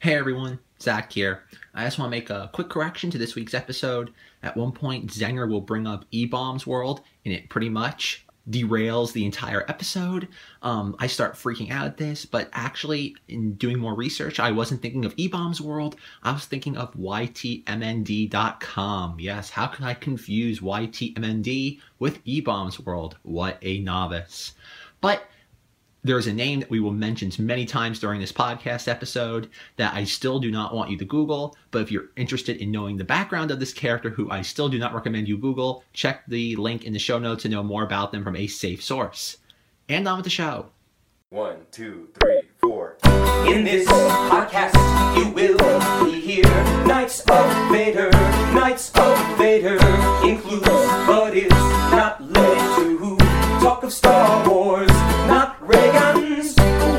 Hey everyone, Zach here. I just want to make a quick correction to this week's episode. At one point, Zenger will bring up E Bombs World, and it pretty much derails the entire episode. Um, I start freaking out at this, but actually, in doing more research, I wasn't thinking of E Bombs World. I was thinking of YTMND.com. Yes, how could I confuse YTMND with E Bombs World? What a novice. But there's a name that we will mention many times during this podcast episode that I still do not want you to Google. But if you're interested in knowing the background of this character, who I still do not recommend you Google, check the link in the show notes to know more about them from a safe source. And on with the show. One, two, three, four. In this podcast, you will hear Knights of Vader. Knights of Vader includes, but is not limited to, talk of Star Wars,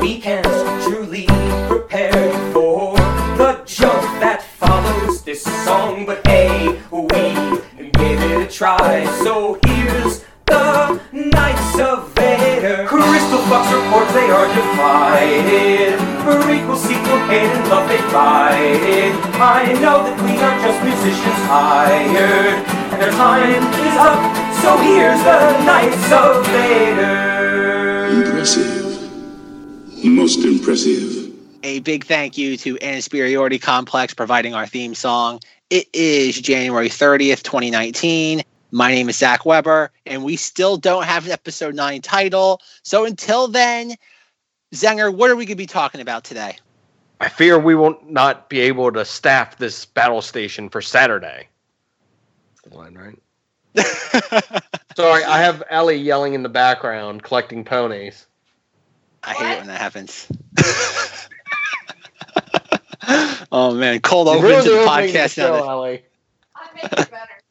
guns. We can't truly prepare for the jump that follows this song, but hey, we gave it a try. So here's the Knights of Vader. Crystal Fox reports they are divided. Prequel, sequel, hate and love they fight. I know that we are just musicians hired, and their time is up. So here's the Knights of Vader. Impressive. Most impressive. A big thank you to Inferiority Complex providing our theme song. It is January 30th, 2019. My name is Zach Weber, and we still don't have an episode 9 title. So until then, Zenger, what are we going to be talking about today? I fear we will not be able to staff this battle station for Saturday. That's the line, right? Sorry, I have Ellie yelling in the background, collecting ponies. I hate it when that happens. oh man, cold You open to the podcast now. I make it better.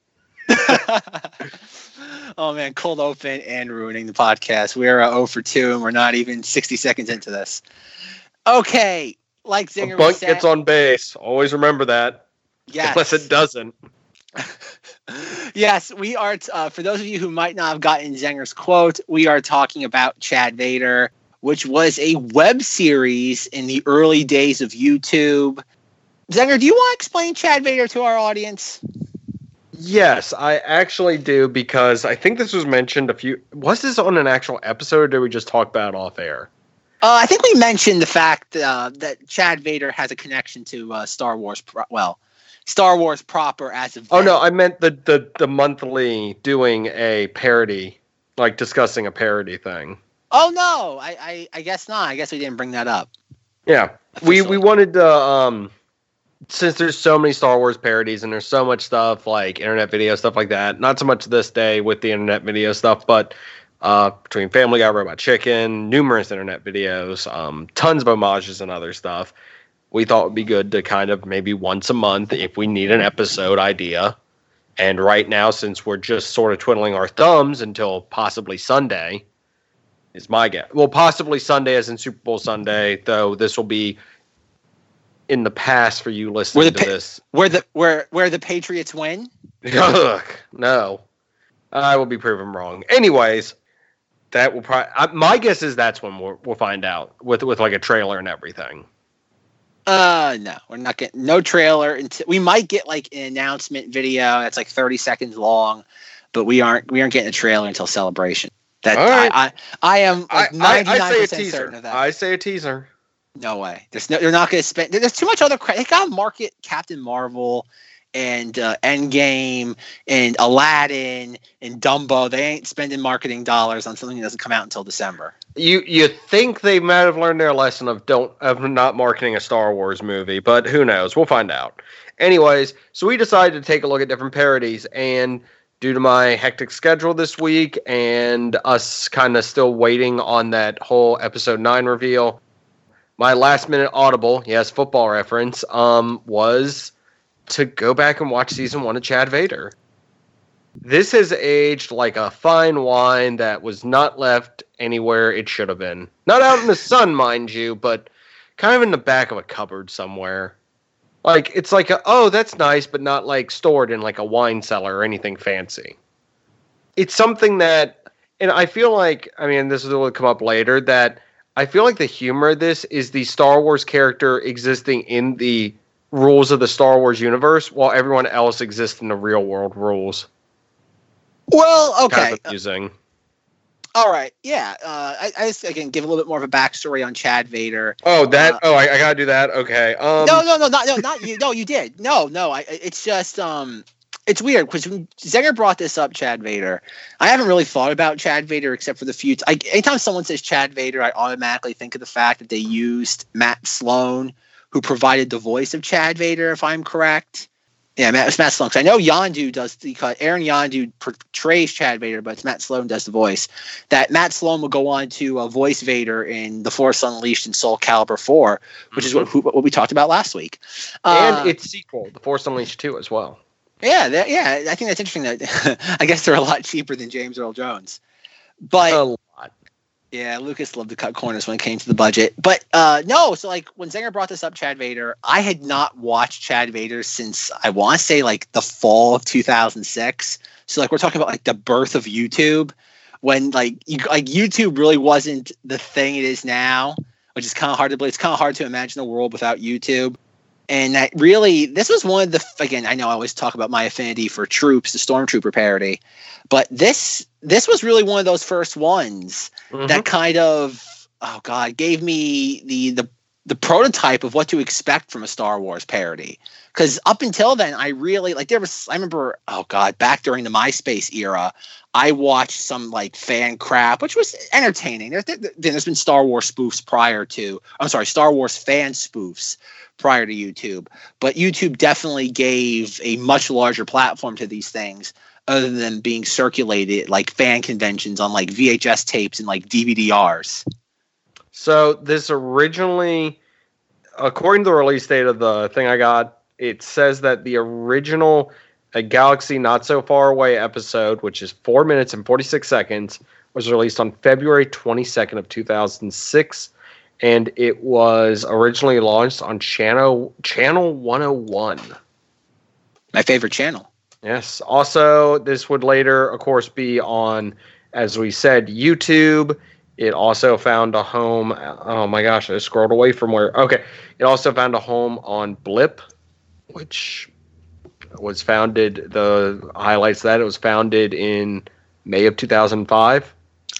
oh man, cold open and ruining the podcast. We're uh, 0 for 2 and we're not even 60 seconds into this. Okay, like A Zinger bunt was gets on base. Always remember that. yes. Unless it doesn't. yes, we are. T- uh, for those of you who might not have gotten Zenger's quote, we are talking about Chad Vader, which was a web series in the early days of YouTube. Zenger, do you want to explain Chad Vader to our audience? Yes, I actually do because I think this was mentioned a few. Was this on an actual episode or did we just talk about it off air? Uh, I think we mentioned the fact uh, that Chad Vader has a connection to uh, Star Wars. Pro- well, Star Wars proper as of. Oh no, I meant the, the the monthly doing a parody, like discussing a parody thing. Oh no, I, I I guess not. I guess we didn't bring that up. Yeah, we we wanted to um since there's so many Star Wars parodies and there's so much stuff like internet video stuff like that. Not so much this day with the internet video stuff, but uh, between Family Guy, Robot Chicken, numerous internet videos, um, tons of homages and other stuff. We thought it would be good to kind of maybe once a month if we need an episode idea. And right now, since we're just sort of twiddling our thumbs until possibly Sunday, is my guess. Well, possibly Sunday, as in Super Bowl Sunday, though this will be in the past for you listening Where to the pa- this. Where the where where the Patriots win? Ugh, no, I will be proven wrong. Anyways, that will probably. My guess is that's when we'll, we'll find out with with like a trailer and everything. Uh, no, we're not getting no trailer until we might get like an announcement video that's like thirty seconds long, but we aren't we aren't getting a trailer until celebration. That right. I, I I am like I, ninety nine say a percent teaser. certain of that. I say a teaser. No way. There's no. They're not going to spend. There's too much other credit. They got to market Captain Marvel and uh, Endgame and Aladdin and Dumbo. They ain't spending marketing dollars on something that doesn't come out until December. You you think they might have learned their lesson of don't of not marketing a Star Wars movie, but who knows? We'll find out. Anyways, so we decided to take a look at different parodies, and due to my hectic schedule this week and us kind of still waiting on that whole episode nine reveal, my last minute audible, yes, football reference, um, was to go back and watch season one of Chad Vader. This has aged like a fine wine that was not left anywhere it should have been. Not out in the sun, mind you, but kind of in the back of a cupboard somewhere. Like it's like a, oh, that's nice, but not like stored in like a wine cellar or anything fancy. It's something that, and I feel like, I mean, this will come up later that I feel like the humor of this is the Star Wars character existing in the rules of the Star Wars universe, while everyone else exists in the real world rules. Well, okay. Kind of. All right. Yeah. Uh, I, I just again give a little bit more of a backstory on Chad Vader. Oh, that. Uh, oh, I, I gotta do that. Okay. Um, no, no, no, not no, not you. No, you did. No, no. I. It's just um, it's weird because when Zenger brought this up, Chad Vader. I haven't really thought about Chad Vader except for the few. T- I, anytime someone says Chad Vader, I automatically think of the fact that they used Matt Sloan, who provided the voice of Chad Vader, if I'm correct. Yeah, Matt, it's Matt Sloan. I know Yonda does the cut. Aaron Yonda portrays Chad Vader, but it's Matt Sloan does the voice. That Matt Sloan will go on to uh, voice Vader in The Force Unleashed and Soul Calibur 4, which is what, who, what we talked about last week. Uh, and its sequel, The Force Unleashed 2, as well. yeah, that, yeah, I think that's interesting. That I guess they're a lot cheaper than James Earl Jones, but A lot. Yeah, Lucas loved to cut corners when it came to the budget. But uh, no, so like when Zenger brought this up, Chad Vader, I had not watched Chad Vader since I want to say like the fall of 2006. So like we're talking about like the birth of YouTube, when like you, like YouTube really wasn't the thing it is now, which is kind of hard to believe. It's kind of hard to imagine a world without YouTube. And that really, this was one of the again. I know I always talk about my affinity for Troops, the Stormtrooper parody, but this this was really one of those first ones Mhm. that kind of oh god gave me the the the prototype of what to expect from a Star Wars parody. Because up until then, I really like there was I remember oh god back during the MySpace era, I watched some like fan crap, which was entertaining. There, there, there's been Star Wars spoofs prior to I'm sorry Star Wars fan spoofs prior to YouTube, but YouTube definitely gave a much larger platform to these things other than being circulated like fan conventions on like VHS tapes and like DVDRs. So this originally, according to the release date of the thing I got, it says that the original "A Galaxy Not So Far Away" episode, which is four minutes and forty six seconds, was released on February twenty second of two thousand six, and it was originally launched on channel channel one hundred one. My favorite channel. Yes. Also, this would later, of course, be on, as we said, YouTube. It also found a home. Oh my gosh, I scrolled away from where. Okay. It also found a home on Blip, which was founded. The highlights that it was founded in May of 2005.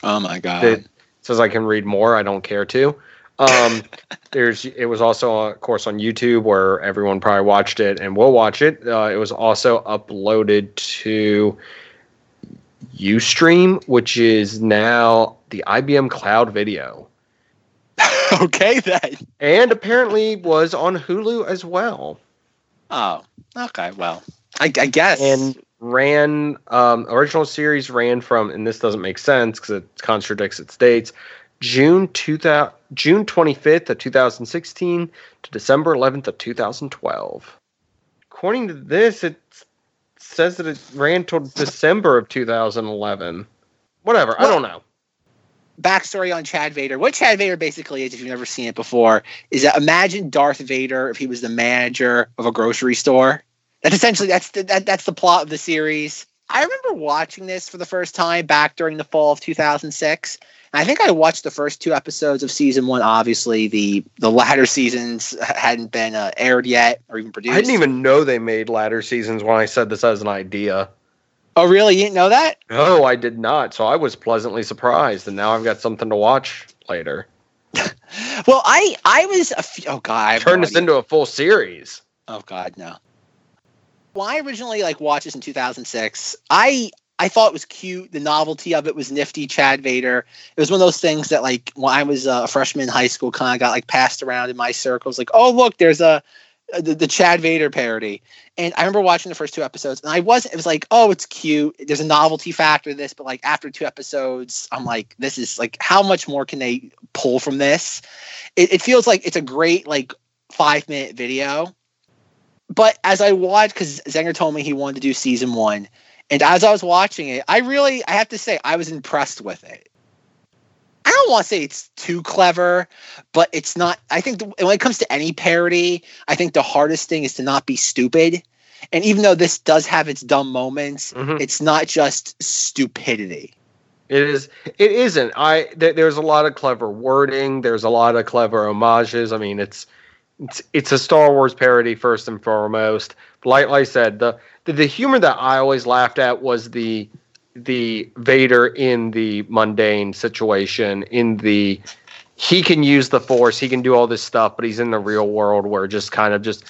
Oh my god. It says I can read more. I don't care to. Um, there's it was also uh, of course on YouTube where everyone probably watched it and will watch it. Uh, it was also uploaded to UStream, which is now the IBM Cloud Video, okay then. and apparently was on Hulu as well. Oh, okay. Well, I, I guess. and ran um, original series ran from and this doesn't make sense because it contradicts its dates june 2000 june 25th of 2016 to december 11th of 2012 according to this it says that it ran till december of 2011 whatever i don't know backstory on Chad Vader. What Chad Vader basically is, if you've never seen it before, is that imagine Darth Vader if he was the manager of a grocery store. That's essentially that's the, that, that's the plot of the series. I remember watching this for the first time back during the fall of 2006. And I think I watched the first two episodes of season one. Obviously, the the latter seasons hadn't been uh, aired yet or even produced. i didn't even know they made latter seasons when i said this as an idea Oh, really? You didn't know that? no i did not so i was pleasantly surprised and now i've got something to watch later Well, I I was a f- oh god, I have turn no this into a full series Oh God, no. Well, I originally like watched this in 2006. I I thought it was cute. The novelty of it was nifty. Chad Vader. It was one of those things that like when I was uh, a freshman in high school, kind of got like passed around in my circles. Like, oh look, there's a Uh, the, the Chad Vader parody. And I remember watching the first two episodes, and I wasn't. It was like, oh, it's cute. There's a novelty factor to this, but like after two episodes, I'm like, this is like, how much more can they pull from this? It, it feels like it's a great like five minute video but as I watched, because Zenger told me he wanted to do season one, and as I was watching it, I really, I have to say, I was impressed with it. I don't want to say it's too clever, but it's not. I think the, when it comes to any parody, I think the hardest thing is to not be stupid. And even though this does have its dumb moments, Mhm. it's not just stupidity. It is. It isn't. I. Th- there's a lot of clever wording. There's a lot of clever homages. I mean, it's it's it's a Star Wars parody first and foremost. Like, like I said, the, the the humor that I always laughed at was the the Vader in the mundane situation. In the he can use the Force. He can do all this stuff, but he's in the real world where just kind of just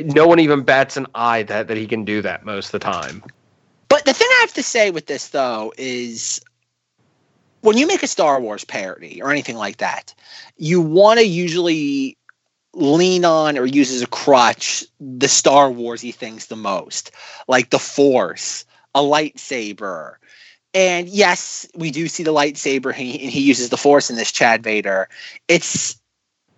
no one even bats an eye that that he can do that most of the time. But the thing I have to say with this though is when you make a Star Wars parody or anything like that, you want to usually lean on or use as a crutch the Star Warsy things the most, like the Force, a lightsaber. And yes, we do see the lightsaber, and he, and he uses the Force in this Chad Vader. It's,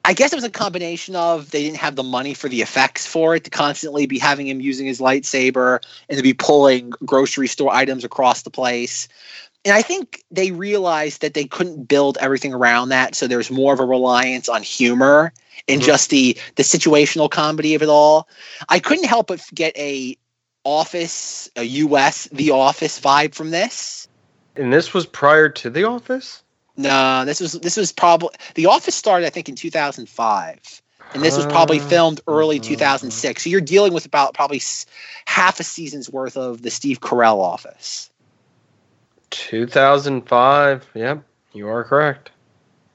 I guess it was a combination of they didn't have the money for the effects for it to constantly be having him using his lightsaber and to be pulling grocery store items across the place. And I think they realized that they couldn't build everything around that, so there's more of a reliance on humor and Mhm. just the the situational comedy of it all. I couldn't help but get a Office, a US The Office vibe from this. And this was prior to The Office. No, this was this was probably The Office started I think in 2005. And this was probably Uh, filmed early uh, 2006. So you're dealing with about probably half a season's worth of the Steve Carell Office. 2005. Yep, you are correct.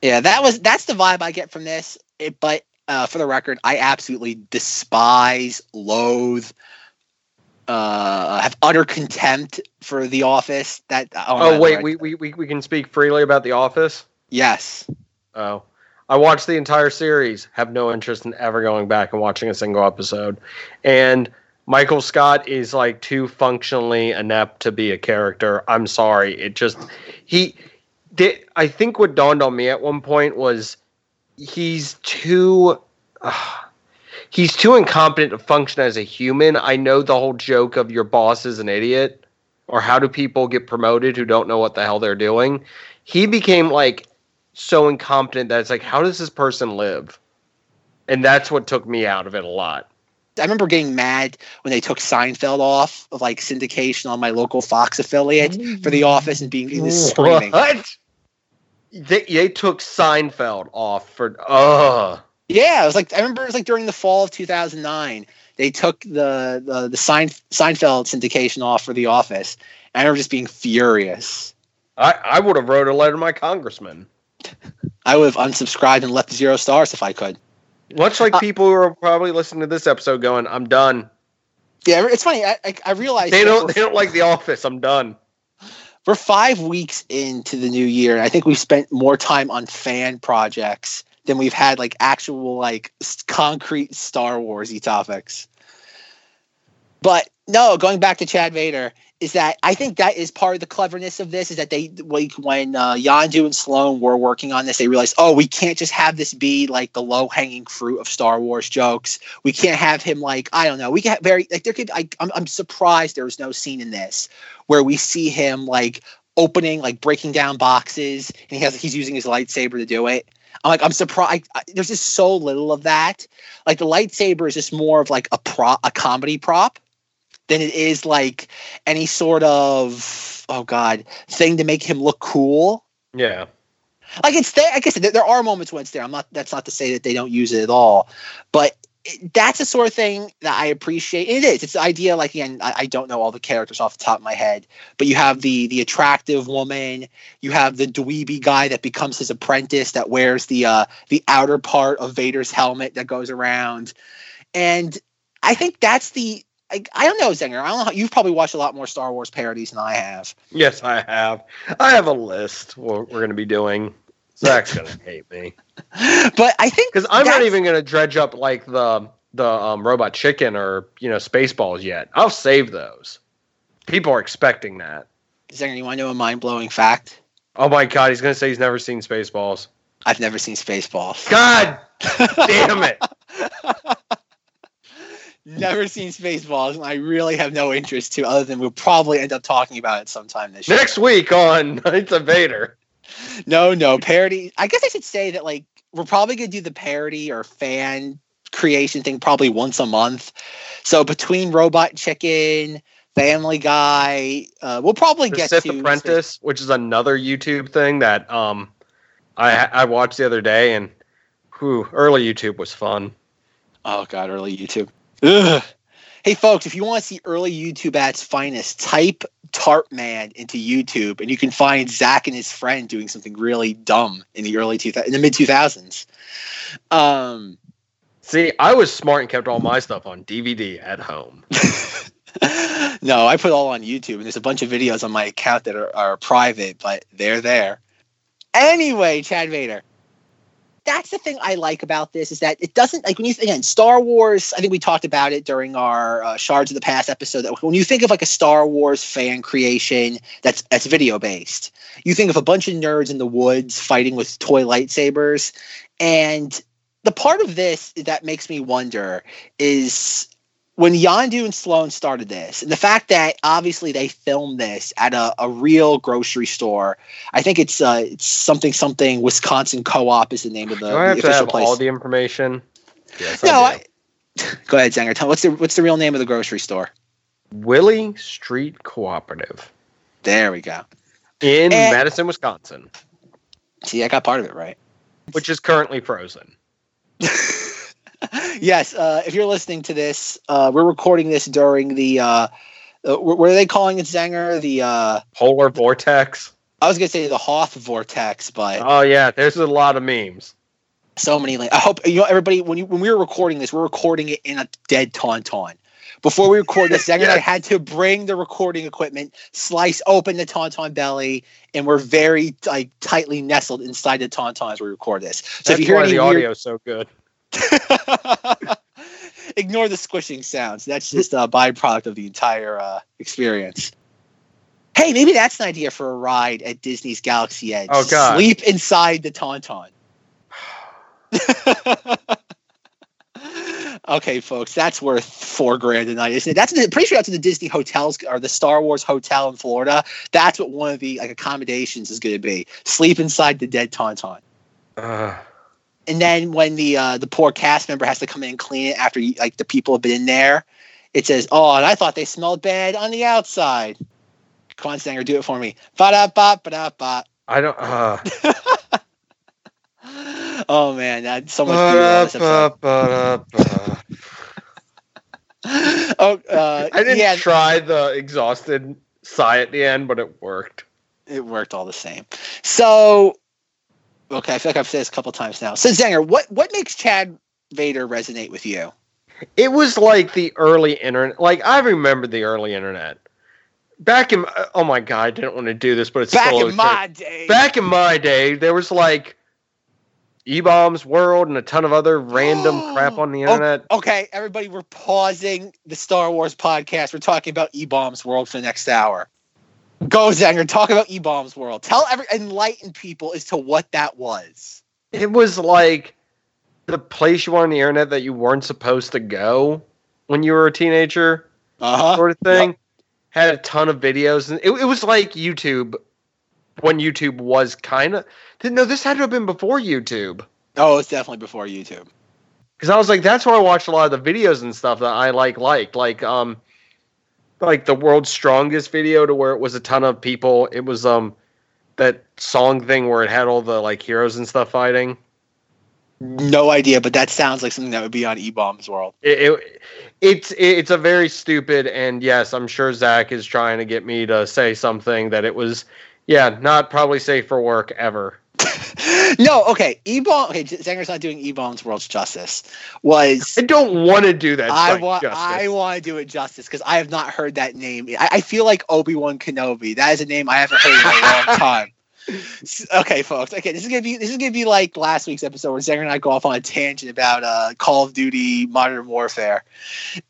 Yeah, that was that's the vibe I get from this. It, but uh, for the record, I absolutely despise, loathe, uh, have utter contempt for The Office. That Oh, my wait, we, we we we can speak freely about The Office. yes, Oh, I watched the entire series. Have no interest in ever going back and watching a single episode. And Michael Scott is like too functionally inept to be a character. I'm sorry. It just he did. I think what dawned on me at one point was he's too. Uh, he's too incompetent to function as a human. I know the whole joke of your boss is an idiot, or how do people get promoted who don't know what the hell they're doing. He became like so incompetent that it's like, how does this person live? And that's what took me out of it a lot. I remember getting mad when they took Seinfeld off of like syndication on my local Fox affiliate for The Office and being this screaming. What? They, they took Seinfeld off for uh Yeah, it was like I remember it was like during the fall of 2009. They took the the, the Sein, Seinfeld syndication off for The Office. And I remember just being furious. I, I would have wrote a letter to my congressman. I would have unsubscribed and left zero stars if I could. Much like Uh, people who are probably listening to this episode going, I'm done. Yeah, it's funny. I, I, I realized They don't they don't like the office. I'm done. we're five weeks into the new year, and I think we've spent more time on fan projects than we've had like actual like concrete Star Warsy topics. But no, going back to Chad Vader, is that I think that is part of the cleverness of this is that they like when uh, Yonda and Sloan were working on this, they realized, oh, we can't just have this be like the low hanging fruit of Star Wars jokes. We can't have him like I don't know. We have very like there could. I, I'm I'm surprised there was no scene in this where we see him like opening like breaking down boxes and he has he's using his lightsaber to do it. I'm like I'm surprised. I, there's just so little of that. Like the lightsaber is just more of like a prop, a comedy prop than it is like any sort of oh god thing to make him look cool. Yeah. Like it's there. I guess there, there are moments when it's there. I'm not. That's not to say that they don't use it at all, but that's the sort of thing that I appreciate. It is. It's the idea. Like again, I, I don't know all the characters off the top of my head, but you have the the attractive woman. You have the dweeby guy that becomes his apprentice that wears the uh the outer part of Vader's helmet that goes around, and I think that's the. I, I don't know, Zenger. I don't know. You've probably watched a lot more Star Wars parodies than I have. Yes, I have. I have a list we're, we're going to be doing. Zach's going to hate me But I think because I'm not even going to dredge up like the the um, robot chicken or you know Spaceballs yet. I'll save those. People are expecting that. Zenger, you want to know a mind blowing fact? Oh my god, he's going to say he's never seen Spaceballs. I've never seen Spaceballs. God damn it! never seen Spaceballs, and I really have no interest to, other than we'll probably end up talking about it sometime this year. Next week on Knights of Vader. No, no parody. I guess I should say that like we're probably gonna do the parody or fan creation thing probably once a month. So between Robot Chicken, Family Guy. Uh, we'll probably get Sith to Apprentice, which is another YouTube thing that um I I watched the other day, and whew, early YouTube was fun. Oh god, early YouTube. Ugh. Hey folks, if you want to see early YouTube at its finest, type Tart Man into YouTube, and you can find Zach and his friend doing something really dumb in the early two in the mid two thousands. Um, See, I was smart and kept all my stuff on DVD at home. no, I put all on YouTube, and there's a bunch of videos on my account that are, are private, but they're there. Anyway, Chad Vader. That's the thing I like about this is that it doesn't like when you again Star Wars. I think we talked about it during our uh, Shards of the Past episode. That when you think of like a Star Wars fan creation that's that's video based, you think of a bunch of nerds in the woods fighting with toy lightsabers, and the part of this that makes me wonder is when Yonda and Sloan started this, and the fact that obviously they filmed this at a, a real grocery store. I think it's uh, it's something something Wisconsin Co-op is the name of the, Do I the have to official have place. all the information? Yes, no, I. I, go ahead, Zanger. Tell what's the what's the real name of the grocery store? Willy Street Cooperative There we go. in And- Madison, Wisconsin, See, I got part of it right. which is currently frozen. yes, uh, if you're listening to this, uh, we're recording this during the. Uh, uh, are they calling it, Zanger? The uh, Polar vortex. I was gonna say the Hoth vortex, but Oh yeah, there's a lot of memes. so many. Like, I hope you know everybody. When you when we were recording this, we're recording it in a dead tauntaun. Before we record this, Zanger and I Yes. had to bring the recording equipment, slice open the tauntaun belly, and we're very like tightly nestled inside the tauntaun as we record this. So That's if you hear why any the audio is so good. Ignore the squishing sounds. That's just a byproduct of the entire uh, experience. Hey, maybe that's an idea for a ride at Disney's Galaxy Edge. Oh, God. Sleep inside the Tauntaun. okay, folks, that's worth four grand a night, isn't it? That's pretty sure that's the Disney hotels or the Star Wars hotel in Florida. That's what one of the like accommodations is going to be. Sleep inside the dead Tauntaun. Uh, and then when the uh, the poor cast member has to come in and clean it after like the people have been in there, it says, "Oh, and I thought they smelled bad on the outside." Come on, Sanger, do it for me. Ba da ba ba da ba. I don't. Uh, Oh man, that's so much. beauty on this episode. ba-da-ba-da-ba. Oh, uh, I didn't yeah, try the exhausted sigh at the end, but it worked. it worked all the same. So, okay, I feel like I've said this a couple times now. So, Zanger, what what makes Chad Vader resonate with you? It was like the early internet. Like I remember the early internet. Back in uh, oh my god, I didn't want to do this, but it's Back in my day, back in my day, there was like eBaum's World and a ton of other random crap on the Oh, internet. Okay, everybody, we're pausing the Star Wars podcast. We're talking about E Bombs World for the next hour. Go, Zanger, talk about E Bombs World. Tell every enlighten people as to what that was. It was like the place you were on the internet that you weren't supposed to go when you were a teenager, Uh huh. sort of thing. Had a ton of videos, and it, it was like YouTube when YouTube was kind of. No, this had to have been before YouTube. Oh, it's definitely before YouTube. because I was like, that's where I watched a lot of the videos and stuff that I like liked, like um, like the world's strongest video to where it was a ton of people. It was um, that song thing where it had all the like heroes and stuff fighting. No idea, but that sounds like something that would be on E Bombs World. It, it it's it's a very stupid and yes, I'm sure Zach is trying to get me to say something that it was, yeah, not probably safe for work ever. no, okay. E Bomb. Okay, Zanger's not doing E Bombs World's justice. Was I don't want to do that. I want. I want to do it justice because I have not heard that name. I, I feel like Obi Wan Kenobi. That is a name I haven't heard in a long time. Okay, folks. Okay, this is gonna be this is gonna be like last week's episode where Zanger and I go off on a tangent about uh, Call of Duty Modern Warfare.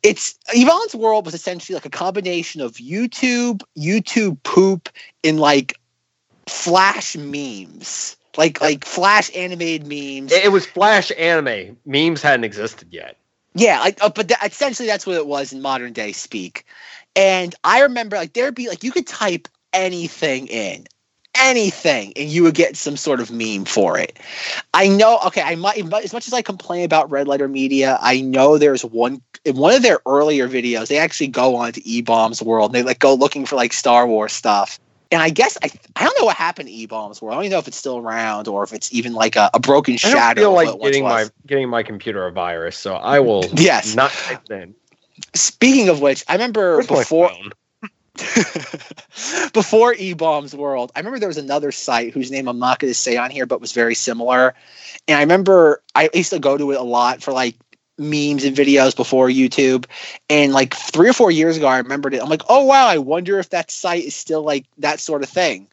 It's Yvonne's World was essentially like a combination of YouTube, YouTube poop, and like Flash memes, like like Flash animated memes. It, it was Flash anime. Memes hadn't existed yet. Yeah, like, uh, but tha- essentially that's what it was in modern day speak. And I remember like there'd be like you could type anything in, anything and you would get some sort of meme for it. I know, okay, I might, as much as I complain about Red Letter Media, I know there's one, in one of their earlier videos, they actually go on to E Bombs World and they like go looking for like Star Wars stuff. And I guess I, I don't know what happened to E Bombs World. I don't even know if it's still around or if it's even like a, a broken I shadow. don't feel like what it once getting my getting my computer a virus, so I will Yes. not type it. Speaking of which, I remember Where's before before eBaum's World, I remember there was another site whose name I'm not going to say on here, but was very similar. And I remember I used to go to it a lot for like memes and videos before YouTube. And like three or four years ago, I remembered it. I'm like, oh wow, I wonder if that site is still like that sort of thing.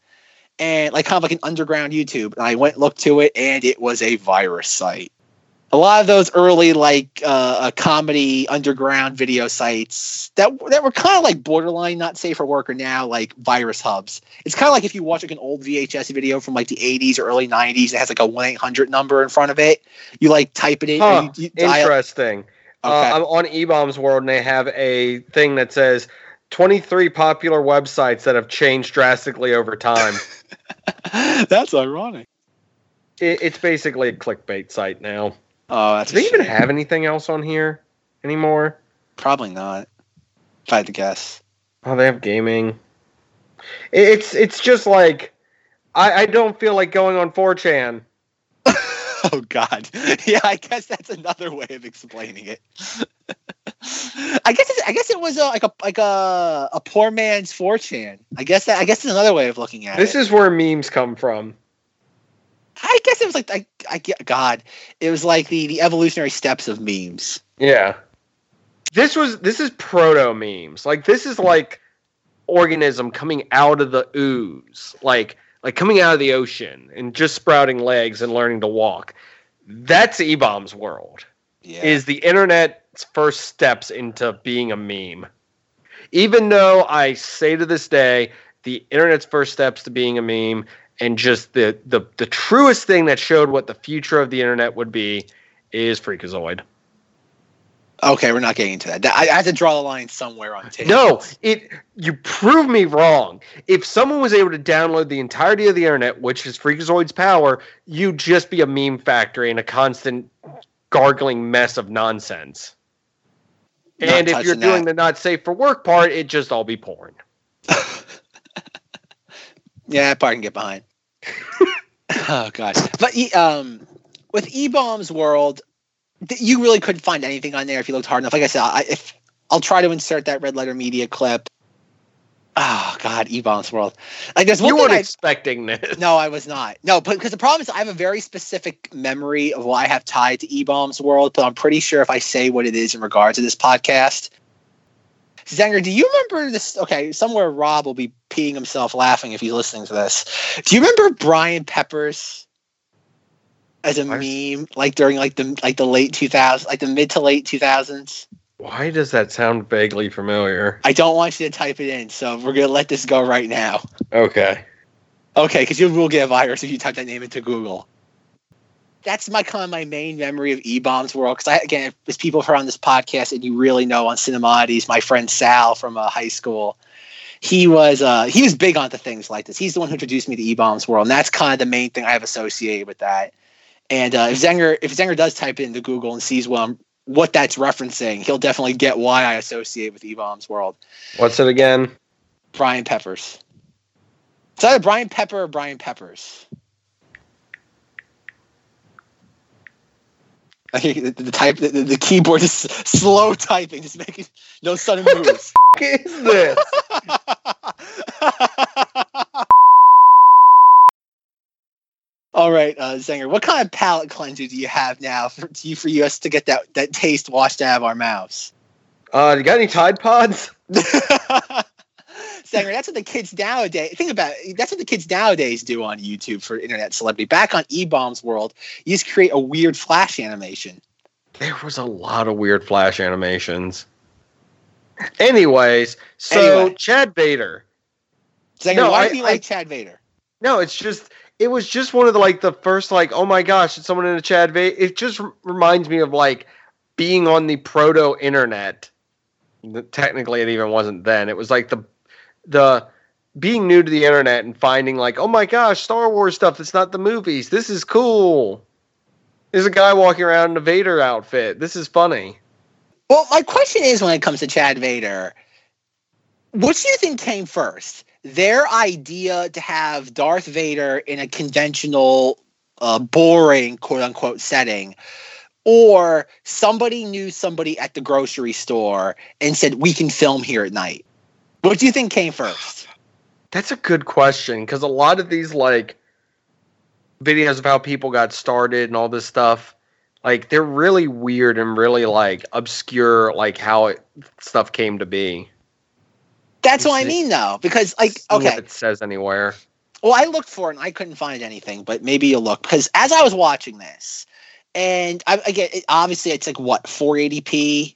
And like kind of like an underground YouTube. And I went looked to it, and it was a virus site. A lot of those early like uh, uh, comedy underground video sites that that were kind of like borderline not safe for work are now like virus hubs. It's kind of like if you watch like an old VHS video from like the 80s or early 90s, that has like a 1 800 number in front of it. You like type it in. Huh, and you, you Interesting. Okay. Uh, I'm on eBaum's World, and they have a thing that says 23 popular websites that have changed drastically over time. That's ironic. it, it's basically a clickbait site now. Oh, that's Do they a even have anything else on here anymore? Probably not. If I had to guess. Oh, they have gaming. It's it's just like I, I don't feel like going on 4chan. Oh God. Yeah, I guess that's another way of explaining it. I guess it's, I guess it was a, like a like a a poor man's 4chan. I guess that I guess it's another way of looking at it. This is where memes come from. I guess it was like I I God. It was like the the evolutionary steps of memes. Yeah. This was this is proto memes. Like this is like organism coming out of the ooze. Like like coming out of the ocean and just sprouting legs and learning to walk. That's eBaum's world. Yeah. Is the internet's first steps into being a meme. Even though I say to this day the internet's first steps to being a meme and just the the the truest thing that showed what the future of the internet would be is Freakazoid. okay, we're not getting into that. I, I have to draw the line somewhere on tape. No, it you prove me wrong. If someone was able to download the entirety of the internet, which is Freakazoid's power, you'd just be a meme factory and a constant gargling mess of nonsense. Not and if you're doing that. the not safe for work part, it just all be porn. Yeah, that part I can get behind. oh gosh, but um, with E Bombs World, you really couldn't find anything on there if you looked hard enough. Like I said, I, if I'll try to insert that Red Letter Media clip. Oh god, E Bombs World. Like there's one You weren't I, expecting this. no, I was not. No, but because the problem is I have a very specific memory of what I have tied to E Bombs World, but I'm pretty sure if I say what it is in regards to this podcast. Zenger, do you remember this? Okay, somewhere Rob will be peeing himself laughing if he's listening to this. Do you remember Brian Peppers as a meme, like during like the like the late 2000s, like the mid to late 2000s? Why does that sound vaguely familiar? I don't want you to type it in, so we're gonna let this go right now. Okay. Okay, because you will get a virus if you type that name into Google. That's my kind of my main memory of E Bombs World. Because I again, there's people who are on this podcast and you really know on Cinemodities, my friend Sal from uh, high school, he was uh, he was big onto things like this. He's the one who introduced me to E Bombs World, and that's kind of the main thing I have associated with that. And uh, if Zenger if Zenger does type it into Google and sees what I'm, what that's referencing, he'll definitely get why I associate with E Bombs World. What's it again? Brian Peppers. It's either Brian Pepper or Brian Peppers. I think the, the type the, the keyboard is slow typing, just making no sudden moves. What is this? All right, uh, Zenger, what kind of palate cleanser do you have now for you for us to get that, that taste washed out of our mouths? Uh, you got any Tide Pods? Zenger, that's what the kids nowadays think about. It. That's what the kids nowadays do on YouTube for internet celebrity. Back on E Bombs World, you just create a weird flash animation. There was a lot of weird flash animations. Anyways, so Anyway. Chad Vader. Zenger, No, why I- do you I- like Chad Vader? No, it's just it was just one of the like the first like oh my gosh, it's someone in a Chad Vader. It just r- reminds me of like being on the proto internet. Technically, it even wasn't then. It was like the the being new to the internet and finding like, oh my gosh, Star Wars stuff. It's not the movies. This is cool. There's a guy walking around in a Vader outfit. This is funny. Well, my question is when it comes to Chad Vader, what do you think came first? Their idea to have Darth Vader in a conventional, uh, boring, quote unquote, setting, or somebody knew somebody at the grocery store and said, we can film here at night? What do you think came first? That's a good question because a lot of these like videos of how people got started and all this stuff, like they're really weird and really like obscure, like how it, stuff came to be. That's You what I mean, though, because like, See if okay, it says anywhere. Well, I looked for it and I couldn't find anything, but maybe you'll look because as I was watching this, and I again, it, obviously it's like what 480p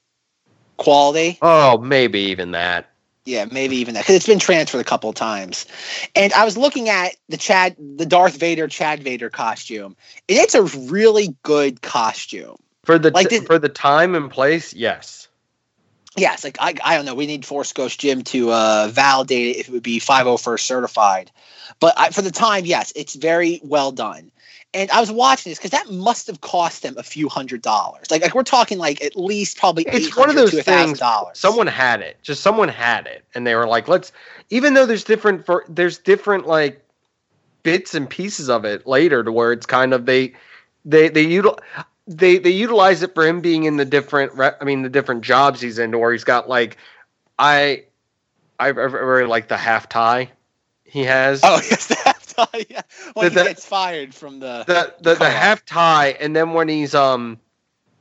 quality. Oh, maybe even that. Yeah, maybe even that because it's been transferred a couple of times. And I was looking at the Chad, the Darth Vader Chad Vader costume, and it's a really good costume. For the Like t- the- for the time and place, yes. Yes, like I, I don't know. We need Force Ghost Jim to uh, validate it if it would be 501st certified. But I, for the time, yes, it's very well done. And I was watching this because that must have cost them a few hundred dollars. Like, like we're talking like at least probably It's one of those things. dollars. Someone had it. Just someone had it, and they were like, "Let's." Even though there's different for there's different like bits and pieces of it later to where it's kind of they they they util they they utilize it for him being in the different re- I mean the different jobs he's in, where he's got like I I I really like the half tie he has. Oh yes, yeah. When The- he gets fired from the. the the, the half tie and then when he's um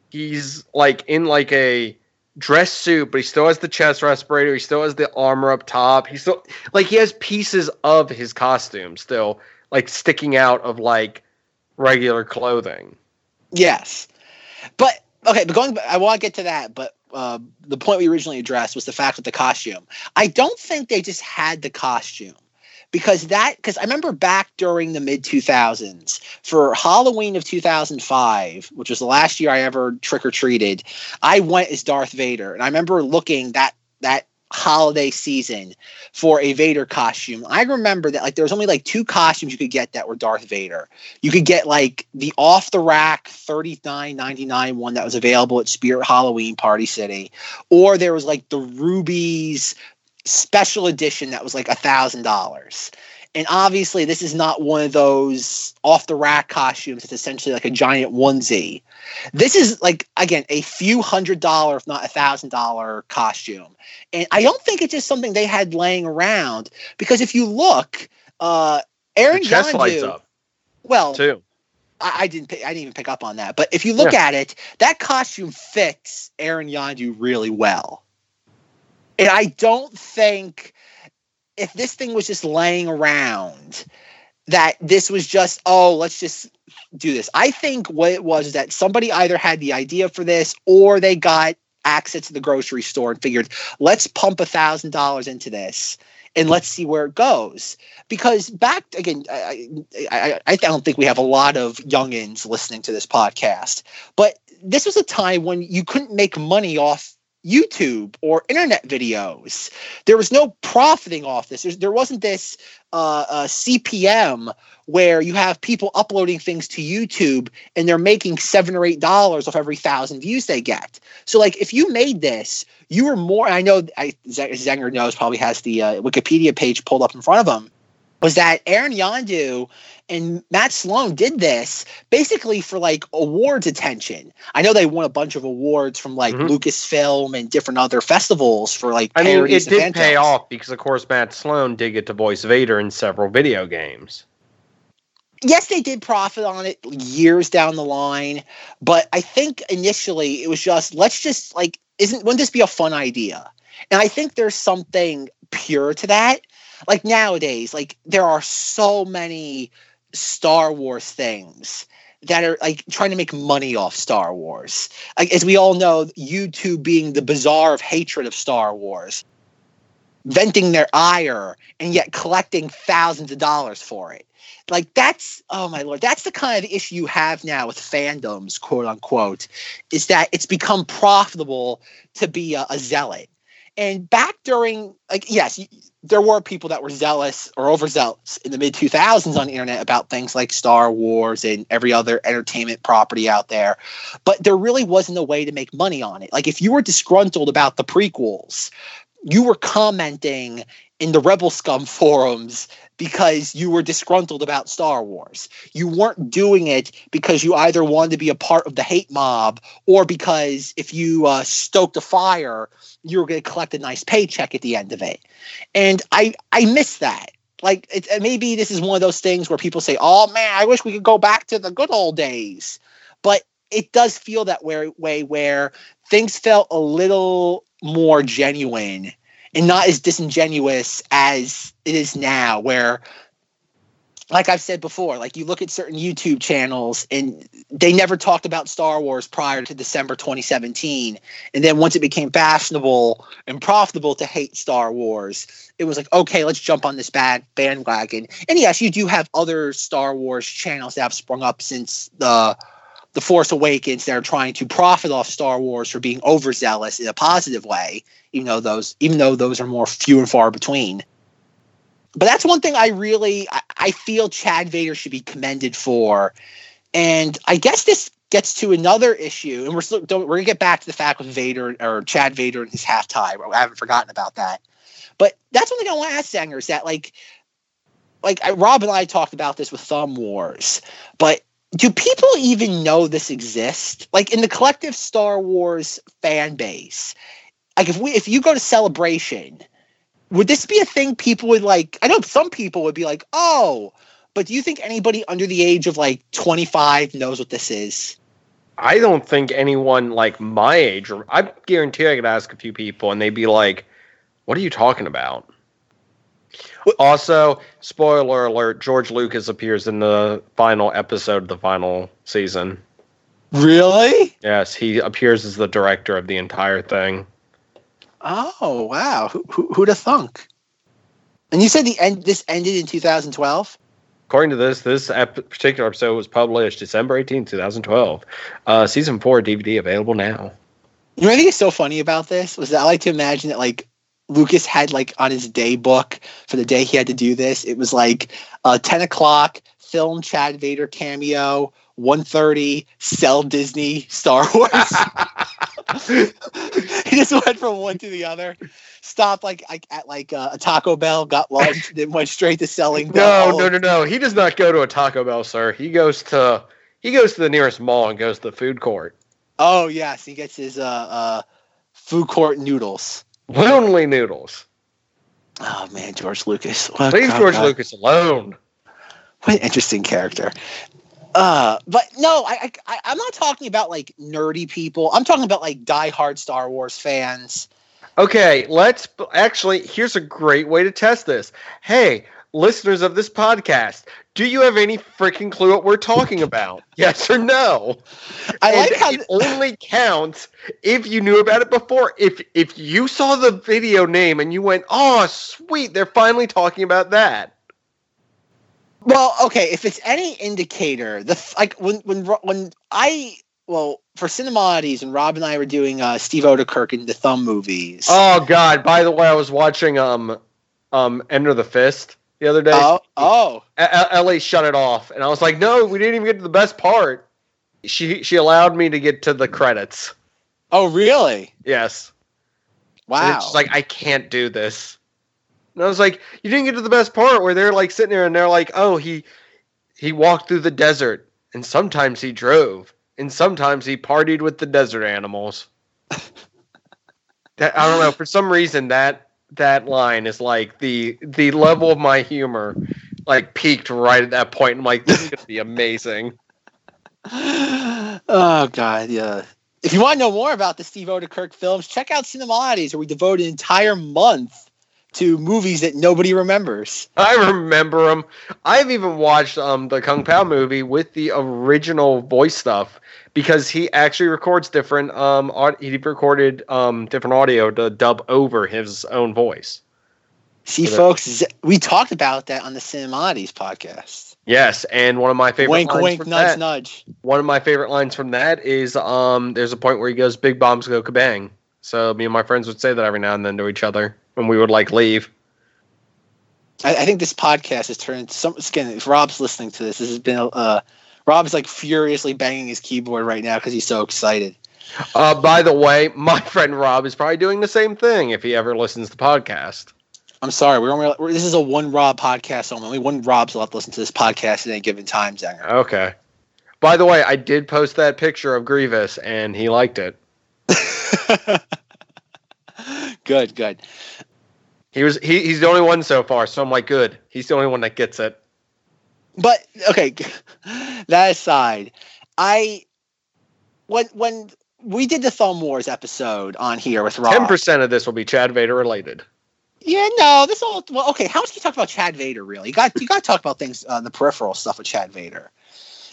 he's like in like a dress suit but he still has the chest respirator he still has the armor up top he still like he has pieces of his costume still like sticking out of like regular clothing Yes, but okay. But going, I want to get to that. But uh, the point we originally addressed was the fact with the costume. I don't think they just had the costume because that because I remember back during the mid two thousands for Halloween of two thousand five, which was the last year I ever trick or treated. I went as Darth Vader, and I remember looking that that holiday season for a Vader costume. I remember that like there was only like two costumes you could get that were Darth Vader. You could get like the off the rack thirty nine ninety nine one that was available at Spirit Halloween Party City, or there was like the Rubies special edition that was like a thousand dollars. And obviously, this is not one of those off the rack costumes. It's essentially like a giant onesie. This is like again a few hundred dollar, if not a thousand dollar costume. And I don't think it's just something they had laying around because if you look, uh, Aaron the chest lights up well, too I, I didn't. Pick, I didn't even pick up on that. But if you look at it, that costume fits Aaron Yonda really well. And I don't think if this thing was just laying around, that this was just oh let's just do this. I think what it was is that somebody either had the idea for this or they got access to the grocery store and figured let's pump a thousand dollars into this and let's see where it goes because back again I, I, I don't think we have a lot of youngins listening to this podcast but this was a time when you couldn't make money off youtube or internet videos. There was no profiting off this. There's, there wasn't this uh, uh, cpm where you have people uploading things to youtube and they're making seven or eight dollars off every thousand views they get. So like if you made this you were more i know I, zenger knows probably has the uh, wikipedia page pulled up in front of him was that aaron yonda and matt sloan did this basically for like awards attention i know they won a bunch of awards from like Mhm. lucasfilm and different other festivals for like i mean it did pay films. off because of course matt sloan did get to voice vader in several video games yes, they did profit on it years down the line, but I think initially it was just let's just like isn't wouldn't this be a fun idea? And I think there's something pure to that. Like nowadays, like there are so many Star Wars things that are like trying to make money off Star Wars. Like as we all know, YouTube being the bazaar of hatred of Star Wars, venting their ire and yet collecting thousands of dollars for it like that's oh my lord that's the kind of issue you have now with fandoms quote unquote is that it's become profitable to be a, a zealot And back during, like, yes, there were people that were zealous or overzealous in the mid 2000s on the internet about things like Star Wars and every other entertainment property out there. But there really wasn't a way to make money on it. Like, if you were disgruntled about the prequels, you were commenting in the Rebel Scum forums because you were disgruntled about Star Wars. You weren't doing it because you either wanted to be a part of the hate mob or because if you uh, stoked a fire, you were going to collect a nice paycheck at the end of it. And I I miss that. Like it, maybe this is one of those things where people say, "Oh man, I wish we could go back to the good old days," but it does feel that way, way where things felt a little more genuine and not as disingenuous as it is now where like I've said before, like you look at certain YouTube channels and they never talked about Star Wars prior to December 2017. And then once it became fashionable and profitable to hate Star Wars, it was like, okay, let's jump on this bad bandwagon. And yes, you do have other Star Wars channels that have sprung up since the the Force Awakens that are trying to profit off Star Wars for being overzealous in a positive way, even though those even though those are more few and far between but that's one thing I really I, I feel Chad Vader should be commended for. And I guess this gets to another issue, and we're still don't, we're gonna get back to the fact with Vader or Chad Vader and his half tie. I haven't forgotten about that. But that's one thing I want to ask Sanger is that like like I, Rob and I talked about this with Thumb Wars, but do people even know this exists? Like in the collective Star Wars fan base, like if we if you go to Celebration, would this be a thing people would like? I know some people would be like, oh, but do you think anybody under the age of like 25 knows what this is? I don't think anyone like my age, I guarantee I could ask a few people and they'd be like, "What are you talking about?" Also, spoiler alert: George Lucas appears in the final episode of the final season. Really? Yes, he appears as the director of the entire thing. Oh wow! Who, who, who'd have thunk? And you said the end. This ended in 2012. According to this, this ep- particular episode was published December 18, 2012. Uh, season 4 DVD available now. You know what I think is so funny about this was that I like to imagine that like Lucas had like on his day book for the day he had to do this. It was like uh, 10 o'clock film Chad Vader cameo, 1.30 sell Disney Star Wars. he just went from one to the other. Stopped like, like at like uh, a Taco Bell, got lunch, then went straight to selling. No, no, no, no. He does not go to a Taco Bell, sir. He goes to he goes to the nearest mall and goes to the food court. Oh yes, he gets his uh, uh, food court noodles. Lonely noodles. Oh man, George Lucas. A Leave cock- George guy. Lucas alone. What an interesting character. Uh, but no, I, I I'm not talking about like nerdy people. I'm talking about like diehard Star Wars fans. Okay, let's actually. Here's a great way to test this. Hey, listeners of this podcast, do you have any freaking clue what we're talking about? yes or no? I And like how it only counts if you knew about it before. If if you saw the video name and you went, "Oh, sweet, they're finally talking about that." Well, okay, if it's any indicator, the f- like when when when I well for Cinemodities and Rob and I were doing uh, Steve Oedekerk in the Thumb movies. Oh God! By the way, I was watching um um Enter the Fist the other day. oh, oh, A- A- Ellie shut it off, and I was like, "No, we didn't even get to the best part." She she allowed me to get to the credits. oh, really? Yes. Wow. it's just like I can't do this. And I was like, "You didn't get to the best part where they're like sitting there and they're like, oh, he he walked through the desert, and sometimes he drove, and sometimes he partied with the desert animals." that I don't know. For some reason, that that line is like the the level of my humor like peaked right at that point. I'm like, this is gonna be amazing. oh god, yeah. If you want to know more about the Steve Oedekerk films, check out Cinemodities, where we devote an entire month to movies that nobody remembers. I remember them. I've even watched um the Kung Pow movie with the original voice stuff because he actually records different um aud- he recorded um different audio to dub over his own voice. See, So folks, Z- we talked about that on the Cinemodities podcast. Yes, and one of my favorite wink, lines wink, from nudge, that, nudge. one of my favorite lines from that is um there's a point where he goes big bombs go kabang. So me and my friends would say that every now and then to each other when we would like leave. I, I think this podcast has turned some again. If Rob's listening to this, this has been uh, Rob's like furiously banging his keyboard right now because he's so excited. Uh, by the way, my friend Rob is probably doing the same thing if he ever listens to the podcast. I'm sorry, we're only we're, this is a one Rob podcast only. Only one Rob's allowed to listen to this podcast at any given time, Zanger. Okay. By the way, I did post that picture of Grievous and he liked it. good, good. He was he, he's the only one so far, so I'm like, good. He's the only one that gets it. But okay, that aside, I when when we did the Thumb Wars episode on here with Rob. Ten percent of this will be Chad Vader related. Yeah, no, this all well. Okay, how much can you talk about Chad Vader? Really, you got you got to talk about things, uh, the peripheral stuff with Chad Vader.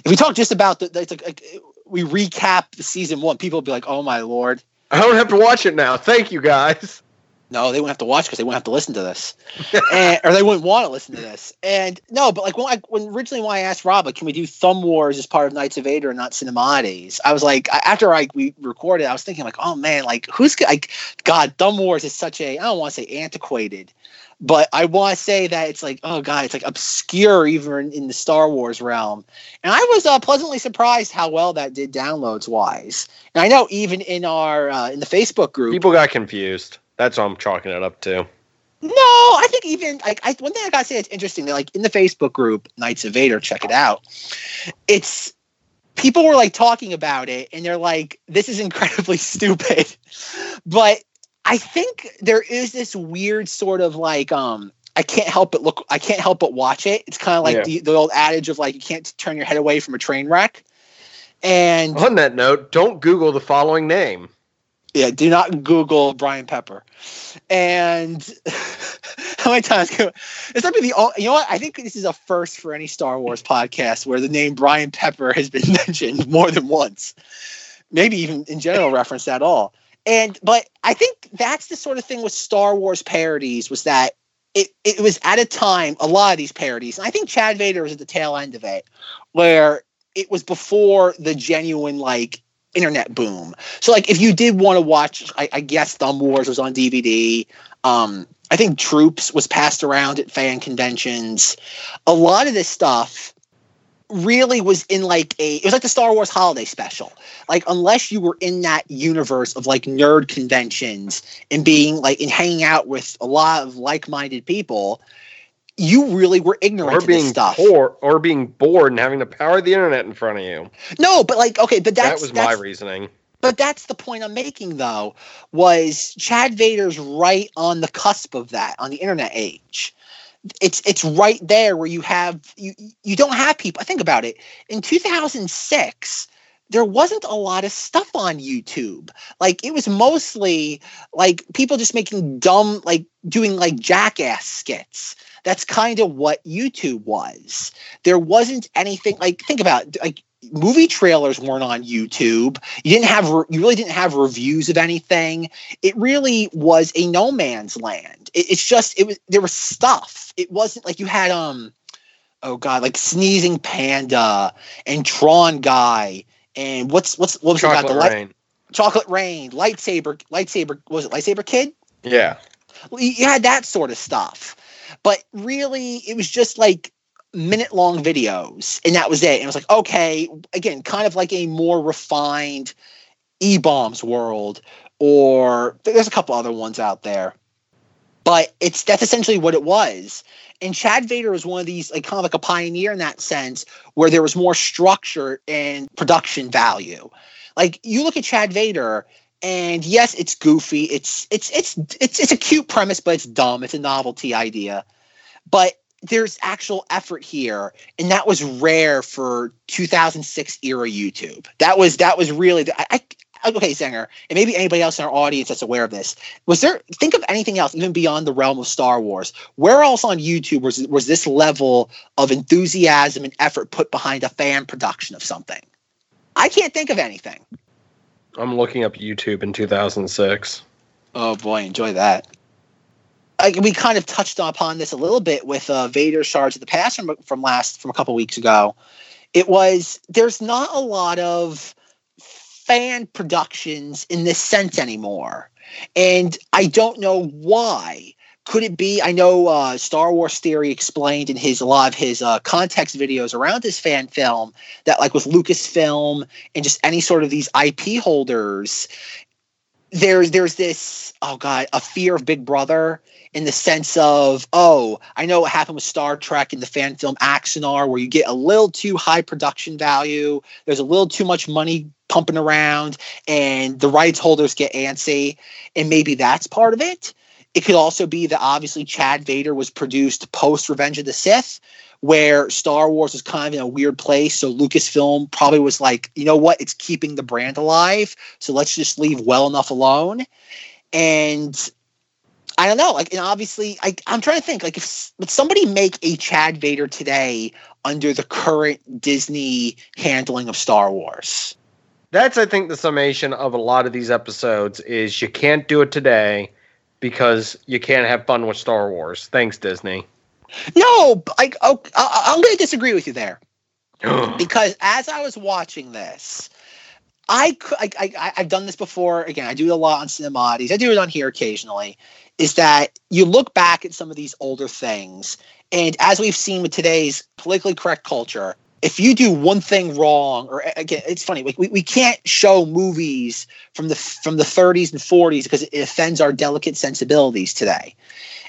If we talk just about the, the it's like, like we recap the season one, people will be like, "Oh my lord." I don't have to watch it now. Thank you guys. No, they wouldn't have to watch because they wouldn't have to listen to this, and, or they wouldn't want to listen to this. And no, but like when I when originally when I asked Rob, like, can we do Thumb Wars as part of Knights of Vader and not Cinemades? I was like, after I we recorded, I was thinking like, oh man, like who's like, God, Thumb Wars is such a I don't want to say antiquated, but I want to say that it's like, oh god, it's like obscure even in, the Star Wars realm. And I was uh, pleasantly surprised how well that did downloads wise. And I know even in our uh, in the Facebook group, People got confused. That's what I'm chalking it up to. No, I think even like I, one thing I gotta say it's interesting. That, like in the Facebook group Knights of Vader, check it out. It's people were like talking about it, and they're like, "This is incredibly stupid," but I think there is this weird sort of like um. I can't help but look. I can't help but watch it. It's kind of like Yeah. the, the old adage of like you can't turn your head away from a train wreck. And On that note, don't Google the following name. Yeah, do not Google Brian Pepper. And how many times can this might be the only, you know what? I think this is a first for any Star Wars podcast where the name Brian Pepper has been mentioned more than once. Maybe even in general reference at all. And but I think that's the sort of thing with Star Wars parodies was that it, it was at a time, a lot of these parodies, and I think Chad Vader was at the tail end of it, where it was before the genuine like internet boom. So like if you did want to watch, I, I guess Thumb Wars was on DVD. Um, I think Troops was passed around at fan conventions. A lot of this stuff really was in like a it was like the Star Wars holiday special. Like unless you were in that universe of like nerd conventions and being like and hanging out with a lot of like-minded people, you really were ignorant Or to this being stuff. poor or being bored and having the power of the internet in front of you. No, but like okay, but that's that was my reasoning. But that's the point I'm making, though, was Chad Vader's right on the cusp of that on the internet age. It's it's right there where you have you you don't have people. I think about it. In 2006, there wasn't a lot of stuff on YouTube. Like it was mostly like people just making dumb like doing like jackass skits. That's kind of what YouTube was. There wasn't anything like think about it, like movie trailers weren't on YouTube. You didn't have you really didn't have reviews of anything. It really was a no man's land. It, it's just it was there was stuff. It wasn't like you had um oh god like sneezing panda and Tron guy and what's what's what was it about Chocolate the light rain. chocolate rain lightsaber lightsaber was it lightsaber kid Yeah. you had that sort of stuff but really it was just like minute long videos and that was it. And it was like okay again kind of like a more refined eBaum's world or there's a couple other ones out there. But it's that's essentially what it was. And chad vader was one of these like kind of like a pioneer in that sense where there was more structure and production value. Like you look at chad vader and yes it's goofy. It's it's it's it's it's a cute premise but it's dumb. It's a novelty idea. But there's actual effort here and that was rare for 2006 era youtube. That was that was really I, I okay Zenger, and maybe anybody else in our audience that's aware of this. Was there think of anything else even beyond the realm of star wars. Where else on youtube was was this level of enthusiasm and effort put behind a fan production of something? I can't think of anything I'm looking up YouTube in 2006. Oh boy, enjoy that. I, we kind of touched upon this a little bit with uh, Vader Shards of the Past from, from last from a couple weeks ago. It was there's not a lot of fan productions in this sense anymore. And I don't know why. Could it be? I know uh, Star Wars Theory explained in his a lot of his uh, context videos around this fan film that, like with Lucasfilm and just any sort of these IP holders, there's there's this oh god a fear of Big Brother in the sense of oh I know what happened with Star Trek in the fan film Axanar where you get a little too high production value. There's a little too much money pumping around, and the rights holders get antsy, and maybe that's part of it. It could also be that obviously Chad Vader was produced post Revenge of the Sith, where Star Wars was kind of in a weird place. So Lucasfilm probably was like, you know what, it's keeping the brand alive. So let's just leave well enough alone. And I don't know, like, and obviously, I, I'm trying to think, like, if would somebody make a Chad Vader today under the current Disney handling of Star Wars? That's I think the summation of a lot of these episodes is you can't do it today because you can't have fun with Star Wars. Thanks Disney. No, I, oh, I, I'm going to disagree with you there because as I was watching this, I, I, I I've done this before. Again, I do it a lot on Cinemati's. I do it on here occasionally. Is that you look back at some of these older things, and as we've seen with today's politically correct culture, if you do one thing wrong, or again, it's funny, we, we, can't show movies from the from the 30s and 40s because it offends our delicate sensibilities today.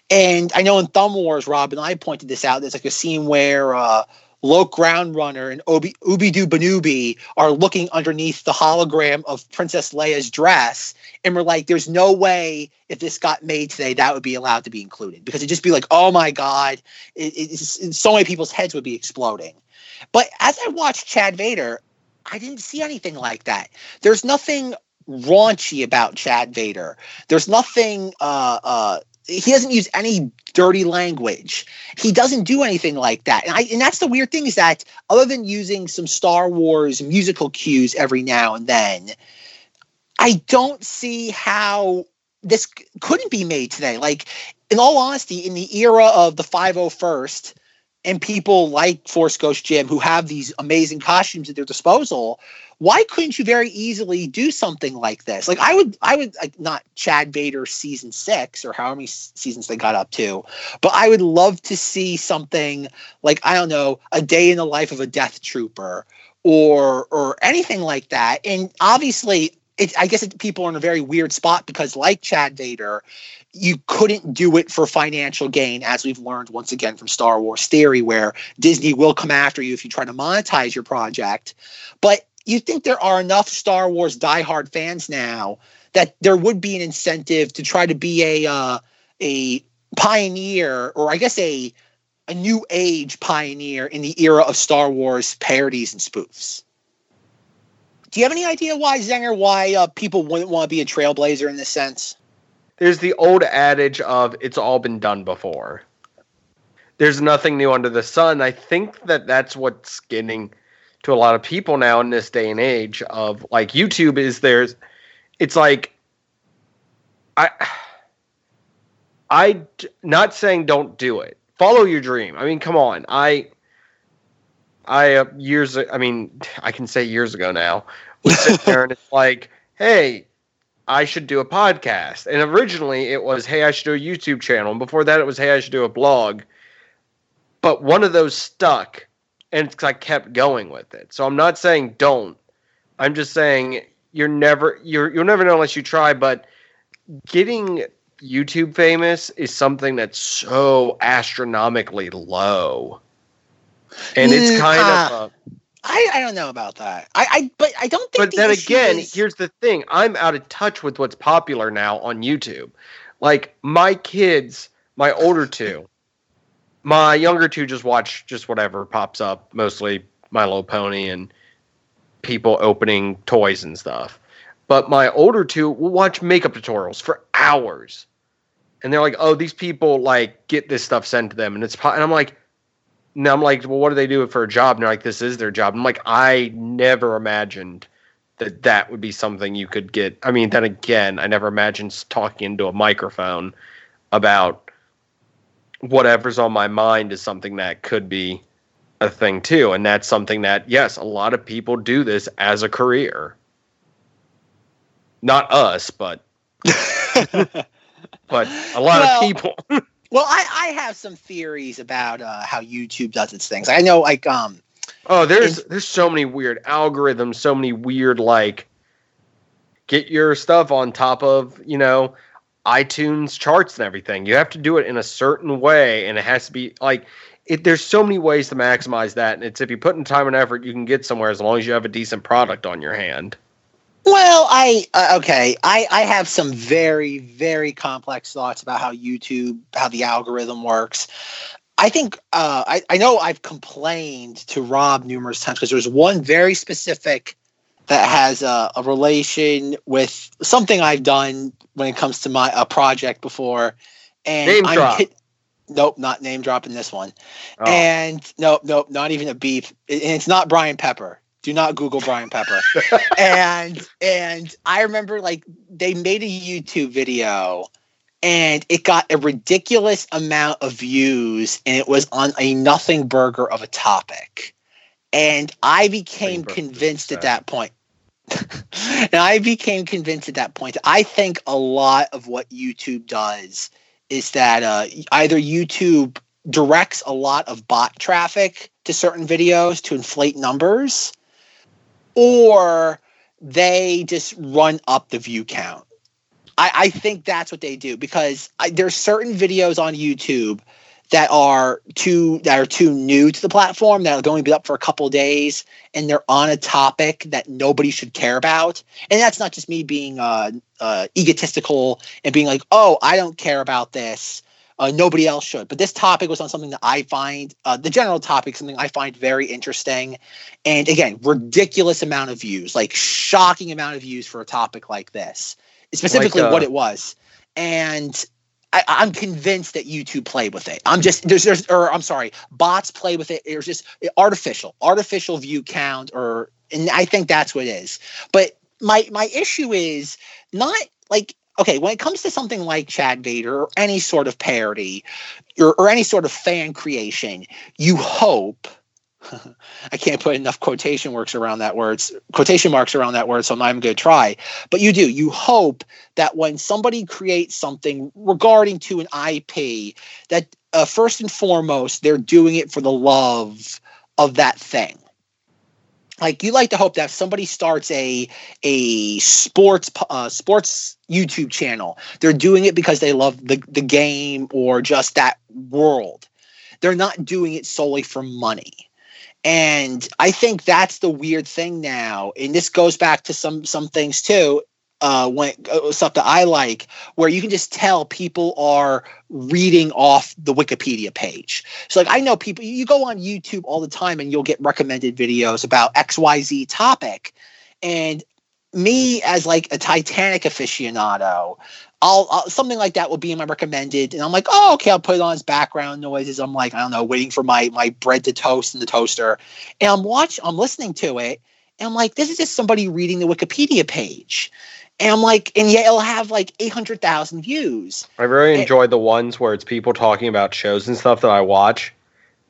And I know in Thumb Wars, Rob and I pointed this out. There's like a scene where uh, Loke Groundrunner and Obi Ubidu Banubi are looking underneath the hologram of Princess Leia's dress, and we're like, "There's no way if this got made today that would be allowed to be included because it'd just be like, oh my god, it, so many people's heads would be exploding." But as I watched Chad Vader, I didn't see anything like that. There's nothing raunchy about Chad Vader. There's nothing. Uh, uh, he doesn't use any dirty language. He doesn't do anything like that. And I and that's the weird thing is that other than using some Star Wars musical cues every now and then, I don't see how this couldn't be made today. Like in all honesty, in the era of the 501st and people like Force Ghost Jim who have these amazing costumes at their disposal, why couldn't you very easily do something like this? Like I would, I would like not Chad Vader season six or how many seasons they got up to, but I would love to see something like I don't know, a day in the life of a Death Trooper or or anything like that. And obviously, it, I guess it, people are in a very weird spot because, like Chad Vader, you couldn't do it for financial gain, as we've learned once again from Star Wars theory, where Disney will come after you if you try to monetize your project. But you think there are enough Star Wars diehard fans now that there would be an incentive to try to be a uh, a pioneer, or I guess a a new age pioneer in the era of Star Wars parodies and spoofs. Do you have any idea why Zenger, why uh, people wouldn't want to be a trailblazer in this sense? There's the old adage of it's all been done before. There's nothing new under the sun. I think that that's what's getting to a lot of people now in this day and age of like YouTube is there's it's like I I not saying don't do it. Follow your dream. I mean, come on. I I uh, years I mean, I can say years ago now. We sit there and it's like, "Hey, I should do a podcast." And originally it was, "Hey, I should do a YouTube channel." And before that it was, "Hey, I should do a blog." But one of those stuck and it's 'cause I kept going with it. So I'm not saying don't. I'm just saying you're never you're you'll never know unless you try. But getting YouTube famous is something that's so astronomically low, and it's Mm, kind ah, of. A, I, I don't know about that. I, I but I don't think. but the then again, is- here's the thing: I'm out of touch with what's popular now on YouTube. Like my kids, my older two, my younger two just watch just whatever pops up, mostly My Little Pony and people opening toys and stuff. But my older two will watch makeup tutorials for hours, and they're like, "Oh, these people like get this stuff sent to them," and it's and I'm like. And I'm like, well, what do they do for a job? And they're like, this is their job. I'm like, I never imagined that that would be something you could get. I mean, then again, I never imagined talking into a microphone about whatever's on my mind is something that could be a thing too. And that's something that, yes, a lot of people do this as a career. Not us, but but a lot Well, of people. Well, I, I have some theories about uh, how YouTube does its things. I know, like, um, Oh, there's there's so many weird algorithms, so many weird like get your stuff on top of, you know, iTunes charts and everything. You have to do it in a certain way and it has to be like it, there's so many ways to maximize that and it's if you put in time and effort you can get somewhere as long as you have a decent product on your hand. Well, I uh, okay. I I have some very very complex thoughts about how YouTube, how the algorithm works. I think uh, I I know I've complained to Rob numerous times because there's one very specific that has a, a relation with something I've done when it comes to my a project before, and Name I'm drop. hit- nope, not name dropping this one. Oh. And nope, nope, not even a beep. And it's not Brian Pepper. Do not Google Brian Pepper. and and I remember like they made a YouTube video and it got a ridiculous amount of views and it was on a nothing burger of a topic. And I became convinced at that point. and I became convinced at that point. I think a lot of what YouTube does is that uh, either YouTube directs a lot of bot traffic to certain videos to inflate numbers, or they just run up the view count. I, I think that's what they do because I, there's certain videos on YouTube that are too that are too new to the platform that are going to be up for a couple days and they're on a topic that nobody should care about. And that's not just me being uh, uh, egotistical and being like oh i don't care about this. Uh, nobody else should. But this topic was on something that i find uh, the general topic something i find very interesting. And again ridiculous amount of views like shocking amount of views for a topic like this specifically uh, what it was. And I, I'm convinced that YouTube played with it. I'm just there's there's or I'm sorry, bots play with it. There's just artificial, artificial view count, or and I think that's what it is. But my my issue is not like okay when it comes to something like Chad Vader or any sort of parody or, or any sort of fan creation, you hope. I can't put enough quotation marks around that words quotation marks around that word, so I'm not even going to try. But you do. You hope that when somebody creates something regarding to an IP, that uh, first and foremost they're doing it for the love of that thing. Like you like to hope that if somebody starts a a sports uh, sports YouTube channel, they're doing it because they love the the game or just that world. They're not doing it solely for money. And I think that's the weird thing now. And this goes back to some some things too uh, when uh, stuff that I like, where you can just tell people are reading off the Wikipedia page. So, like, I know people, you go on YouTube all the time and you'll get recommended videos about XYZ topic. And me, as like a Titanic aficionado, I'll, I'll something like that will be in my recommended, and I'm like, oh, okay, I'll put it on as background noises. I'm like, I don't know, waiting for my my bread to toast in the toaster, and I'm watch, I'm listening to it, and I'm like, this is just somebody reading the Wikipedia page. And I'm like, and yet it'll have like 800,000 views. I really It- enjoy the ones where it's people talking about shows and stuff that I watch,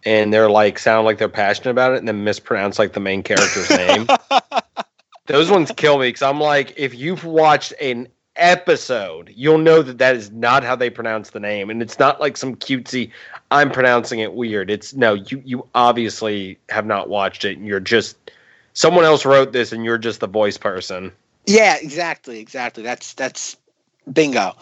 and they're like sound like they're passionate about it, and then mispronounce like the main character's name. Those ones kill me because I'm like, if you've watched an episode, you'll know that that is not how they pronounce the name, and it's not like some cutesy. I'm pronouncing it weird. It's no, you you obviously have not watched it, and you're just someone else wrote this, and you're just the voice person. Yeah, exactly, exactly. That's that's bingo.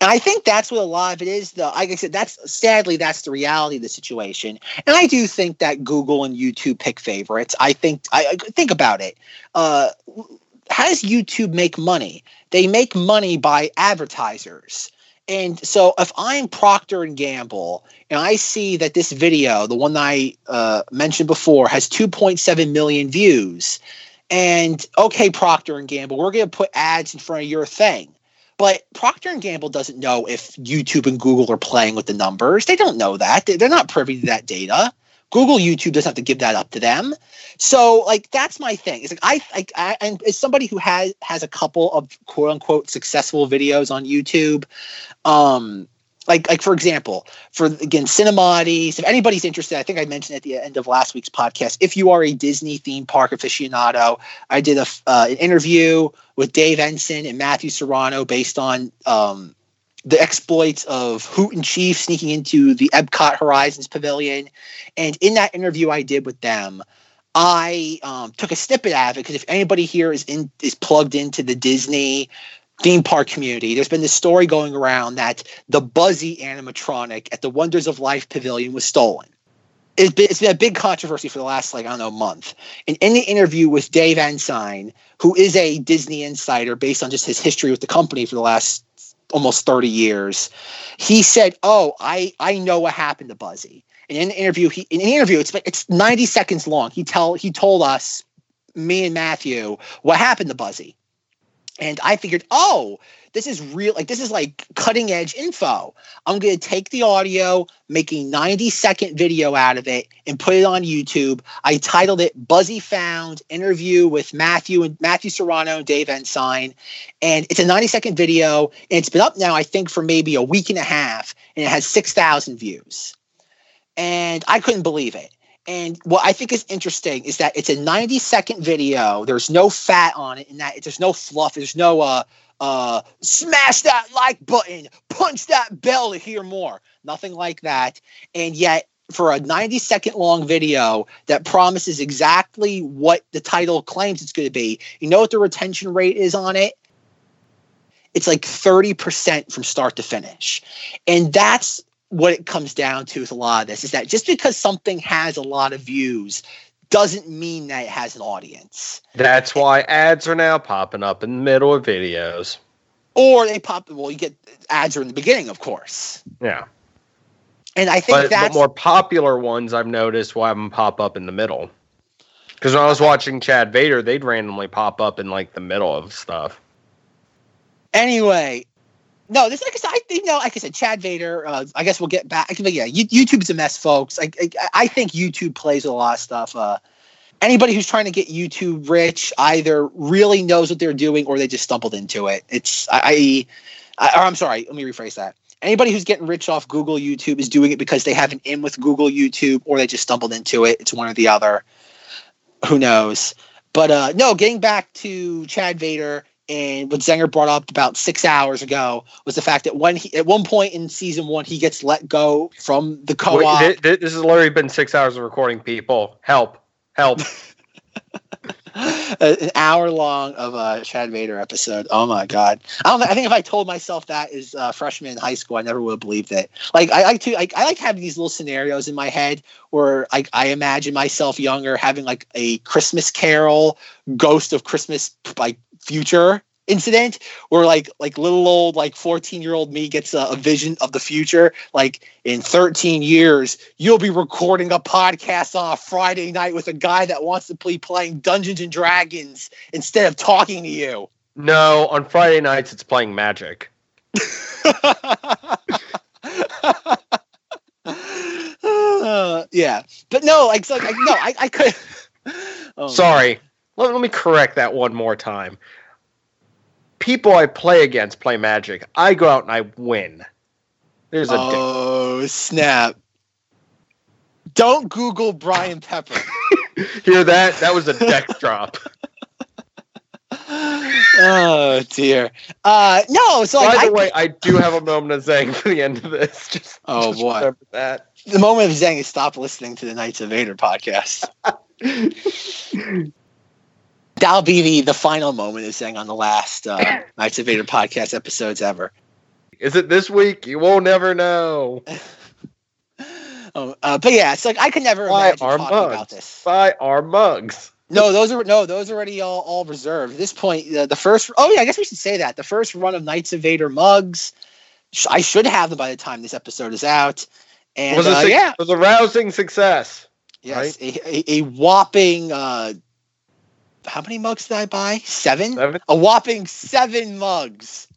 And I think that's what a lot of it is. Though, like I said, that's sadly that's the reality of the situation. And I do think that Google and YouTube pick favorites. I think I I- think about it. Uh, how does YouTube make money? They make money by advertisers. And so if I'm Procter and Gamble and I see that this video, the one that I uh, mentioned before, has 2.7 million views, and okay, Procter and Gamble, we're going to put ads in front of your thing. But Procter and Gamble doesn't know if YouTube and Google are playing with the numbers. They don't know that. They- They're not privy to that data. Google, YouTube doesn't have to give that up to them. So, like, that's my thing. It's like I, like, I and as somebody who has has a couple of quote unquote successful videos on YouTube, um, like like for example, for again Cinemati's. If anybody's interested, I think I mentioned at the end of last week's podcast. If you are a Disney theme park aficionado, I did a uh, an interview with Dave Ensign and Matthew Serrano based on um, the exploits of Hoot and Chief sneaking into the Epcot Horizons Pavilion. And in that interview I did with them, I um, took a snippet out of it because if anybody here is in is plugged into the Disney theme park community, there's been this story going around that the Buzzy animatronic at the Wonders of Life Pavilion was stolen. It's been, it's been a big controversy for the last like I don't know month. And in the interview with Dave Ensign, who is a Disney insider based on just his history with the company for the last almost 30 years, he said, "Oh, I I know what happened to Buzzy." And in the interview, he in the interview, it's it's 90 seconds long. He tell he told us, me and Matthew, what happened to Buzzy. And I figured, oh, this is real like this is like cutting edge info. I'm going to take the audio, make a 90 second video out of it and put it on YouTube. I titled it Buzzy Found Interview with Matthew and Matthew Serrano and Dave Ensign. And it's a 90 second video and it's been up now I think for maybe a week and a half and it has 6,000 views. And I couldn't believe it. And what I think is interesting is that it's a 90 second video. There's no fat on it, and that there's no fluff. There's no uh uh smash that like button, punch that bell to hear more. Nothing like that. And yet, for a 90 second long video that promises exactly what the title claims it's going to be, you know what the retention rate is on it? It's like 30% from start to finish. And that's what it comes down to with a lot of this is that just because something has a lot of views doesn't mean that it has an audience. That's why ads are now popping up in the middle of videos. Or they pop well, you get ads are in the beginning, of course. Yeah. And I think But, but that's more popular ones I've noticed will have them pop up in the middle. Because when I was watching Chad Vader, they'd randomly pop up in like the middle of stuff. anyway. No, this is like I said, I think no, like I said, Chad Vader. Uh, I guess we'll get back. But yeah, YouTube's a mess, folks. I, I I think YouTube plays a lot of stuff. Uh, anybody who's trying to get YouTube rich either really knows what they're doing or they just stumbled into it. It's I, I, I I'm sorry. Let me rephrase that. Anybody who's getting rich off Google YouTube is doing it because they have an in with Google YouTube or they just stumbled into it. It's one or the other. Who knows? But uh, no, getting back to Chad Vader and what Zenger brought up about six hours ago was the fact that when he at one point in season one he gets let go from the co-op. Wait, thi- thi- this has literally been six hours of recording. People, help, help! an hour long of a Chad Vader episode. Oh my god! I don't. I think if I told myself that as a freshman in high school, I never would have believed it. Like I like to. Like, I like having these little scenarios in my head where I, I imagine myself younger having like a Christmas Carol, Ghost of Christmas like future incident where like like little old like 14 year old me gets a, a vision of the future like in 13 years you'll be recording a podcast on a friday night with a guy that wants to be playing dungeons and dragons instead of talking to you. No, on Friday nights it's playing Magic. Uh, yeah but no like so like no i, I could Oh, Sorry, let, let me correct that one more time. People I play against play Magic. I go out and I win. There's a oh snap don't google brian pepper Hear that? That was a deck drop. oh dear. Uh no, so By like, the I, way, I do have a moment of Zang for the end of this. Just, Oh, just boy. that. the moment of Zang is stop listening to the Knights of Vader podcast. That'll be the the final moment of saying on the last uh, Knights of Vader podcast episodes ever. Is it this week? You won't never know. Oh, uh, but yeah, it's like I could never Buy imagine our talking about this. Buy our mugs. No, those are no, those are already all, all reserved. At this point, the, the first. Oh yeah, I guess we should say that the first run of Knights of Vader mugs. sh- I should have them by the time this episode is out. And was a uh, suc- yeah, was a rousing success. Yes, a, a, a whopping. Uh, how many mugs did I buy? Seven. Seven? A whopping seven mugs.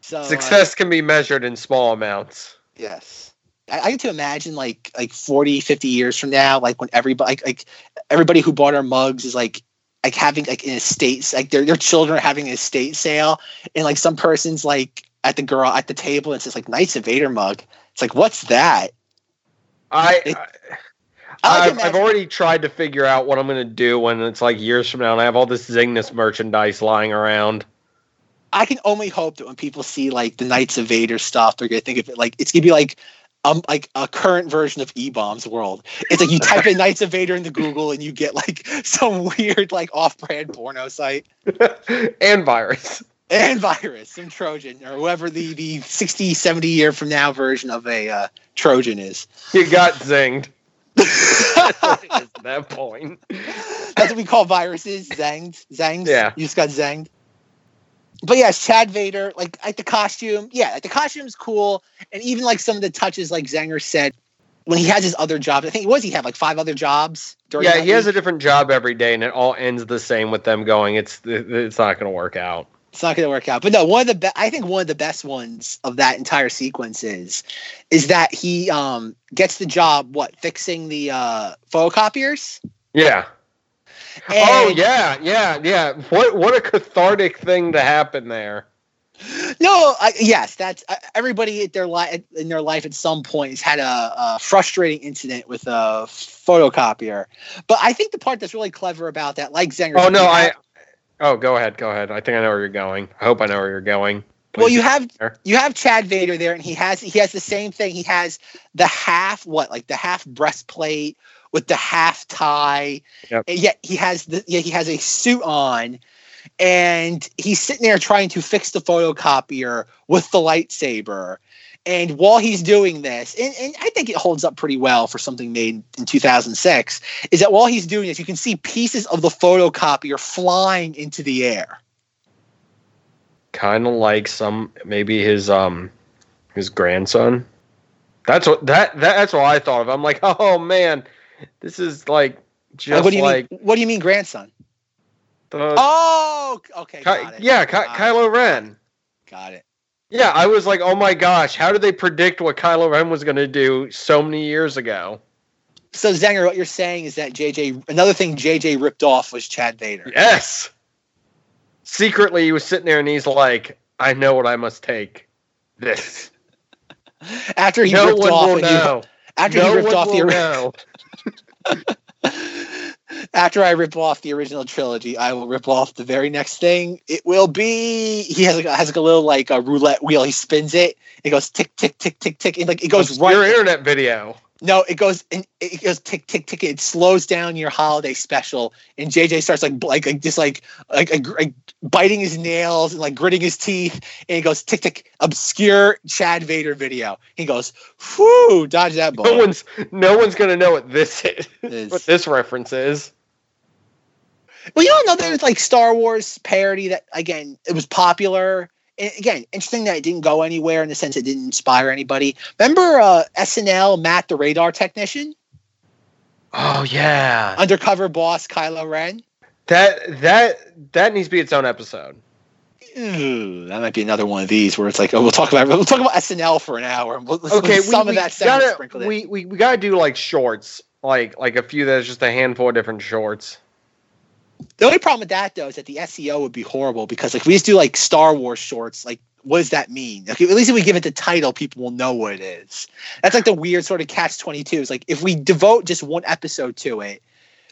So uh, Success can be measured in small amounts. yes. I, I get to imagine like like 40, 50 years from now, like when everybody like, like everybody who bought our mugs is like like having like an estate like their their children are having an estate sale and like some person's like at the girl at the table. And it's just like nice of Vader mug. It's like, what's that? I, I I've, I've already tried to figure out what I'm going to do when it's like years from now and I have all this Zingness merchandise lying around. I can only hope that when people see like the Knights of Vader stuff, they're gonna think of it like it's gonna be like um like a current version of E Bomb's world. It's like you type in Knights of Vader into Google and you get like some weird like off-brand porno site and virus. and virus, some Trojan or whoever the the 60, 70 year from now version of a uh, Trojan is. You got zinged. That's what at that point. That's what we call viruses. Zanged. Zanged. Yeah. You just got zanged. But yes, Chad Vader, like like the costume, yeah, like the costume's cool. And even like some of the touches, like Zanger said, when he has his other jobs, I think what does he have like five other jobs during Yeah, he has a different job every day, and it all ends the same with them going. It's it's not going to work out. It's not gonna work out. But no, one of the be- I think one of the best ones of that entire sequence is is that he um gets the job, what, fixing the uh photocopiers? Yeah. oh yeah, yeah, yeah. What what a cathartic thing to happen there. No, yes, that's uh, everybody at their life in their life at some point has had a, a frustrating incident with a photocopier. But I think the part that's really clever about that, like Zenger. Oh no, I. Oh, go ahead, go ahead. I think I know where you're going. I hope I know where you're going. well, you have there. you have Chad Vader there, and he has he has the same thing. He has the half what like the half breastplate with the half tie. Yep. And yet he has the yeah he has a suit on, and he's sitting there trying to fix the photocopier with the lightsaber. And while he's doing this, and, and I think it holds up pretty well for something made in 2006, is that while he's doing this, you can see pieces of the photocopier flying into the air. kind of like some maybe his um his grandson. That's what that, that that's what I thought of. I'm like, oh man, this is like just what do you like mean? What do you mean, grandson? the Oh, okay. Ky- it, yeah, Ky- got it, Kylo Ren. Got it. Yeah, I was like, oh my gosh, how did they predict what Kylo Ren was going to do so many years ago? So Zanger, what you're saying is that JJ, another thing JJ ripped off was Chad Vader. Yes. Secretly, he was sitting there and he's like, I know what I must take. This. After he no ripped off, you- after no he ripped off the ori- know. after I rip off the original trilogy, I will rip off the very next thing. It will be he has like, a- has like a little like a roulette wheel. He spins it. It goes tick tick tick tick tick. And like it goes right. Your internet video. No, it goes and it goes tick tick tick. It slows down your holiday special, and JJ starts like like, like just like like, like like biting his nails and like gritting his teeth, and he goes tick tick. Obscure Chad Vader video. He goes, "Whoo, dodge that ball." No one's no one's gonna know what this is. Is- what this reference is. Well, you don't know there's like Star Wars parody that again it was popular. And again, interesting that it didn't go anywhere in the sense it didn't inspire anybody. Remember uh, SNL Matt the radar technician, Oh yeah. undercover boss Kylo Ren. That that that needs to be its own episode. Ooh, that might be another one of these where it's like, oh, we'll talk about we'll talk about SNL for an hour. We'll, Okay, put some we, of that gotta we, we we gotta do like shorts, like like a few that's just a handful of different shorts. The only problem with that though is that the SEO would be horrible because like we just do like Star Wars shorts, like what does that mean? Like at least if we give it the title, people will know what it is. That's like the weird sort of catch twenty two. Is like if we devote just one episode to it,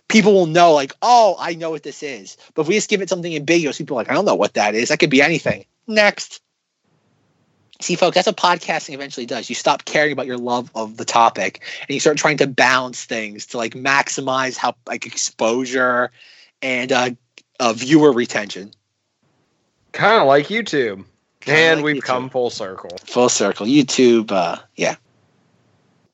people will know like, oh, I know what this is. But if we just give it something ambiguous, people are like, I don't know what that is. That could be anything. Next. See, folks, that's what podcasting eventually does. You stop caring about your love of the topic and you start trying to balance things to like maximize how like exposure and uh, uh, viewer retention. Kind of like YouTube. Kinda and like we've YouTube. come full circle. Full circle. YouTube, uh, yeah.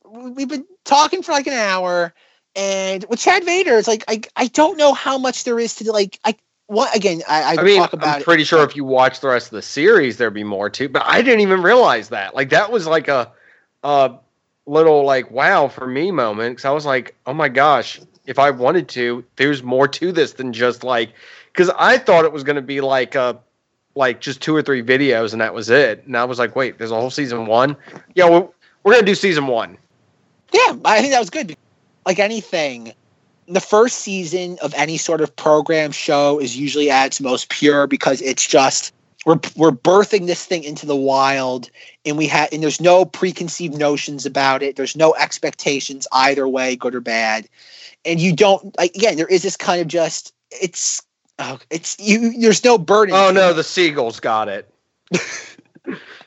We've been talking for like an hour, and with Chad Vader, it's like I I don't know how much there is to like I what again I, I, I mean, talk about I'm it- pretty sure if you watch the rest of the series, there'd be more too. But I didn't even realize that. Like that was like a, a little like wow for me moment because I was like, oh my gosh, if I wanted to, there's more to this than just like because I thought it was going to be like a like just two or three videos and that was it. And I was like, wait, there's a whole season one. Yeah, we're, we're gonna do season one. Yeah, I think that was good. Like anything, the first season of any sort of program show is usually at its most pure because it's just we're we're birthing this thing into the wild and we had and there's no preconceived notions about it there's no expectations either way good or bad and you don't like again there is this kind of just it's oh, it's you there's no burden Oh no, the seagulls got it.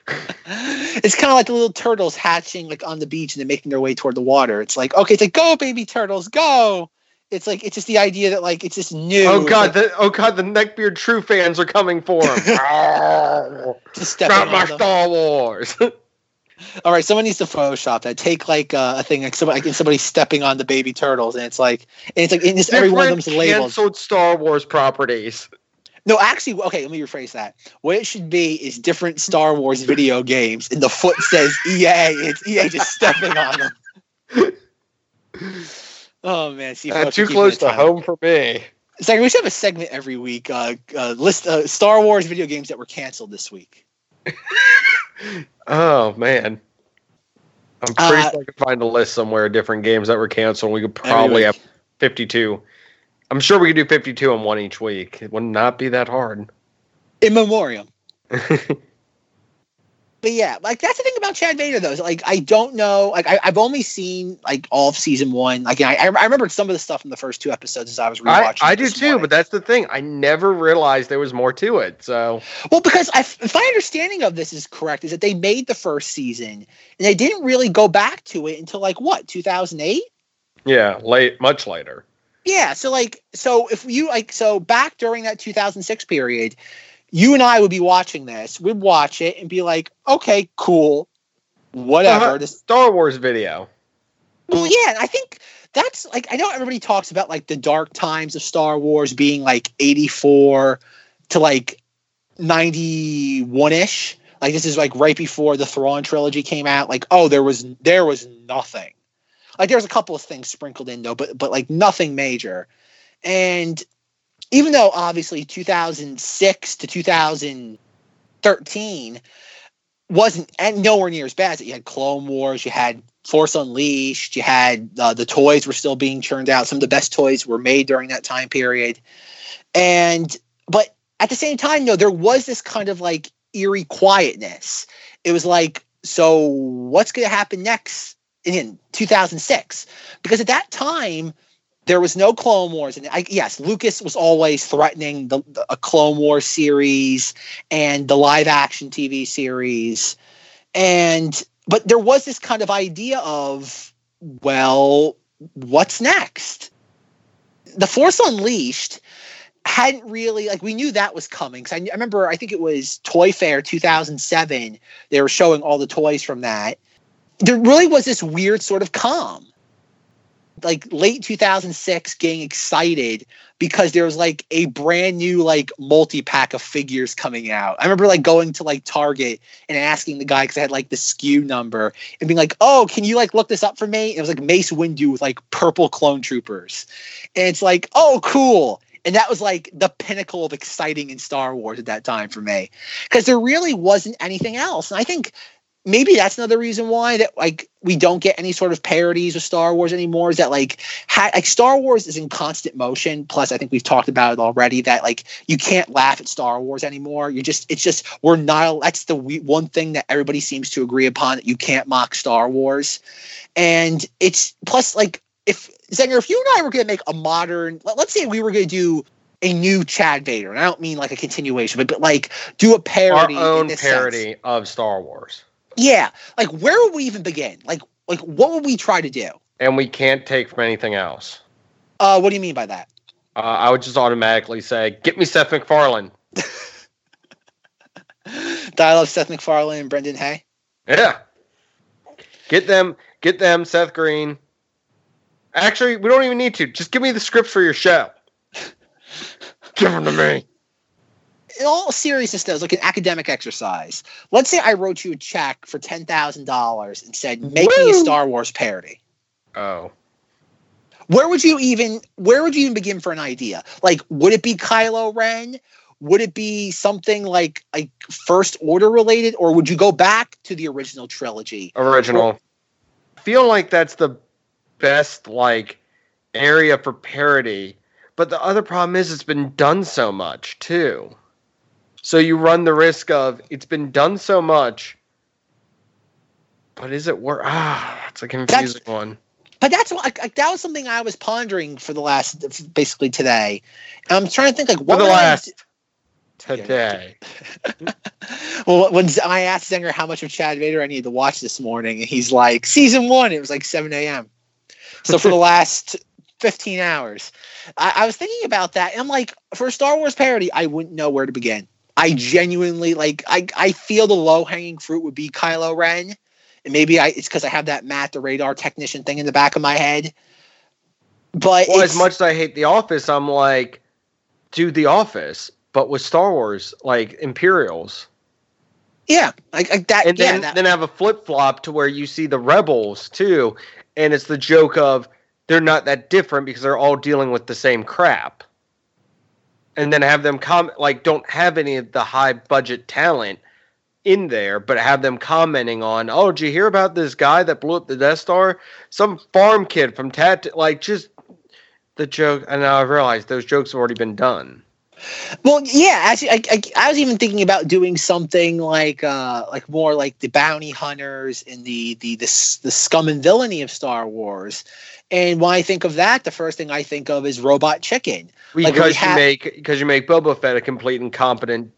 it's kind of like the little turtles hatching like on the beach and then making their way toward the water it's like okay it's like go baby turtles go it's like it's just the idea that like it's just new Oh god, the oh god, the neckbeard true fans are coming for him. Not my. Star Wars. All right, someone needs to Photoshop that. Take like uh, a thing like somebody, like somebody stepping on the baby turtles, and it's like, and it's like, and just every one of them's Different labeled. canceled Star Wars properties. No, actually, okay, let me rephrase that. What it should be is different Star Wars video games, and the foot says EA. It's EA just stepping on them. Oh man, see, Uh, too close to home for me. Second, we should have a segment every week. Uh, uh, list uh, Star Wars video games that were canceled this week. Oh man. I'm pretty Uh, sure I could find a list somewhere of different games that were canceled. We could probably have 52. I'm sure we could do 52 in one each week. It would not be that hard. In memoriam. But yeah, like that's the thing about Chad Vader though. Is like I don't know. Like I, I've only seen like all of season one. Like I, I remembered some of the stuff from the first two episodes as I was I, rewatching. I it do too, morning. but that's the thing. I never realized there was more to it. So well, because I, if my understanding of this is correct, is that they made the first season and they didn't really go back to it until like what 2008. yeah, late, much later. Yeah, so like so if you like so back during that 2006 period, you and I would be watching this. We'd watch it and be like, okay, cool, whatever. Uh-huh. This Star Wars video. Well, yeah, I think that's like I know everybody talks about like the dark times of Star Wars being like 84 to like 91 ish. Like this is like right before the Thrawn trilogy came out. Like, oh, there was there was nothing. Like there's a couple of things sprinkled in though, but but like nothing major. And even though obviously 2006 to 2013 wasn't and nowhere near as bad as. You had Clone Wars, you had Force Unleashed, you had uh, the toys were still being churned out. Some of the best toys were made during that time period, and but at the same time, no, there was this kind of like eerie quietness. It was like, so what's going to happen next in 2006? Because at that time. There was no Clone Wars, and I, yes, Lucas was always threatening the, the, a Clone Wars series and the live action TV series. And but there was this kind of idea of, well, what's next? The Force Unleashed hadn't really like we knew that was coming because I, I remember I think it was Toy Fair 2007 they were showing all the toys from that there really was this weird sort of calm like late 2006 getting excited because there was like a brand new like multi-pack of figures coming out. I remember like going to like Target and asking the guy because I had like the SKU number and being like, "Oh, can you like look this up for me?" And it was like Mace Windu with like purple clone troopers, and it's like, "Oh, cool." And that was like the pinnacle of exciting in Star Wars at that time for me because there really wasn't anything else. And I think maybe that's another reason why that like we don't get any sort of parodies of Star Wars anymore is that like ha- like Star Wars is in constant motion plus I think we've talked about it already that like you can't laugh at Star Wars anymore you just it's just we're not that's the we- one thing that everybody seems to agree upon that you can't mock Star Wars and it's plus like if Zenger if you and I were going to make a modern let, let's say we were going to do a new Chad Vader and I don't mean like a continuation but, but like do a Our parody in own this sense. parody of Star Wars. Yeah, like where would we even begin? Like, like what would we try to do? And we can't take from anything else. Uh, what do you mean by that? Uh, I would just automatically say, get me Seth MacFarlane. I love Seth MacFarlane and Brendan Hay. Yeah. Get them, get them, Seth Green. Actually, we don't even need to. Just give me the scripts for your show. give them to me. In all seriousness, though, it's like an academic exercise. Let's say I wrote you a check for ten thousand dollars and said, "Make me a Star Wars parody." Oh. Where would you even Where would you even begin for an idea? Like, would it be Kylo Ren? Would it be something like like First Order related, or would you go back to the original trilogy? Original. I feel like that's the best like area for parody. But the other problem is it's been done so much too. So you run the risk of it's been done so much, but is it worth? Ah, it's a confusing one. But that's what like, that was something I was pondering for the last basically today. And I'm trying to think like For what the would I last do- today. well, when I asked Zenger how much of Chad Vader I needed to watch this morning, and he's like, season one, it was like 7 a.m. So for the last 15 hours, I, I was thinking about that. And I'm like, for a Star Wars parody, I wouldn't know where to begin. I genuinely like, I, I feel the low hanging fruit would be Kylo Ren. And maybe I, it's because I have that Matt, the radar technician thing in the back of my head. But Well, as much as I hate The Office, I'm like, do The Office, but with Star Wars, like Imperials. yeah, like, like that. and yeah, then that- then have a flip flop to where you see the rebels too, and it's the joke of they're not that different because they're all dealing with the same crap. And then have them com like don't have any of the high budget talent in there, but have them commenting on, oh, did you hear about this guy that blew up the Death Star? Some farm kid from Tat, like just the joke. And now I've realized those jokes have already been done. Well, yeah, actually, I, I, I was even thinking about doing something like, uh, like more like the bounty hunters and the the the, the scum and villainy of Star Wars. And when I think of that, the first thing I think of is Robot Chicken. Like, because you have- make because you make Boba Fett a complete incompetent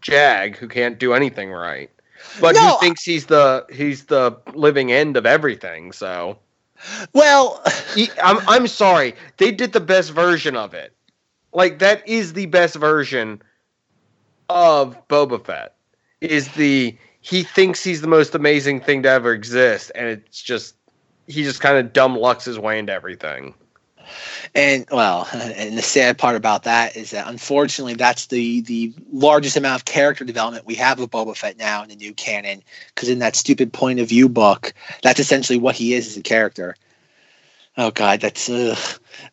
jag who can't do anything right, but No, who thinks he's the he's the living end of everything. So Well, I'm I'm sorry, they did the best version of it. Like that is the best version of Boba Fett. Is the he thinks he's the most amazing thing to ever exist, and it's just he just kind of dumb lucks his way into everything. and well, and the sad part about that is that unfortunately, that's the the largest amount of character development we have of Boba Fett now in the new canon. Because in that stupid point of view book, that's essentially what he is as a character. Oh God, that's. Ugh.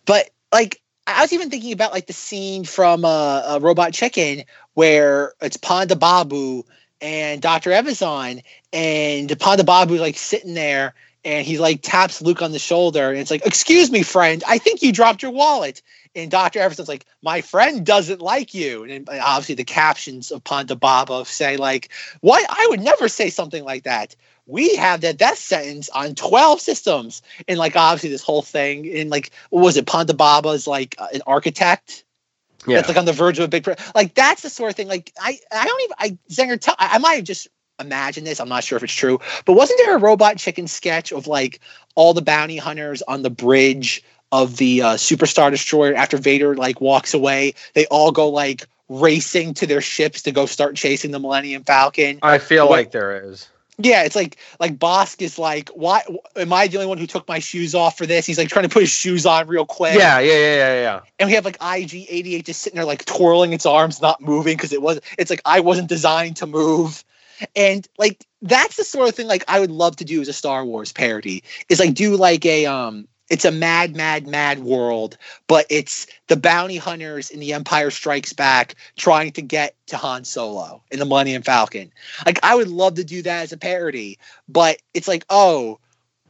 But like, I was even thinking about like the scene from uh, uh, Robot Chicken where it's Ponda Baba and Dr. Evazan, and Ponda Baba like sitting there and he like taps Luke on the shoulder and it's like, "Excuse me, friend, I think you dropped your wallet." And Dr. Evazan's like, "My friend doesn't like you." And then, obviously the captions of Ponda Baba say like, "What? I would never say something like that." We have that death sentence on 12 systems. And like obviously this whole thing and like what was it? Ponda Baba's like uh, an architect Yeah, that's like on the verge of a big like that's the sort of thing like i i don't even i Zenger tell i, I might have just imagined this i'm not sure if it's true but wasn't there a robot chicken sketch of like all the bounty hunters on the bridge of the uh, superstar destroyer after vader like walks away they all go like racing to their ships to go start chasing the millennium falcon I feel What- like there is. yeah, it's like like Bossk is like, why am I the only one who took my shoes off for this? He's like trying to put his shoes on real quick. Yeah, yeah, yeah, yeah, yeah. and we have like IG eighty eight just sitting there like twirling its arms, not moving because it was. It's like I wasn't designed to move, and like that's the sort of thing like I would love to do as a Star Wars parody. Is like do like a um. It's a mad, mad, mad world, but it's the bounty hunters in the Empire Strikes Back trying to get to Han Solo in the Millennium Falcon. Like I would love to do that as a parody, but it's like, oh,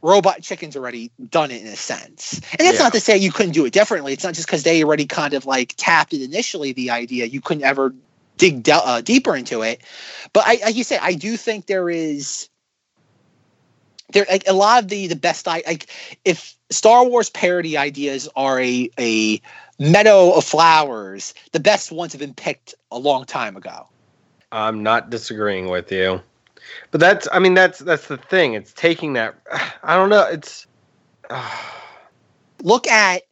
Robot Chicken's already done it in a sense. And that's Yeah. not to say you couldn't do it differently. It's not just because they already kind of like tapped it initially, the idea, you couldn't ever dig de- uh, deeper into it. But I, like you say, I do think there is there like a lot of the the best I like if Star Wars parody ideas are a a meadow of flowers, the best ones have been picked a long time ago. I'm not disagreeing with you. But that's I mean that's that's the thing. It's taking that I don't know, it's look at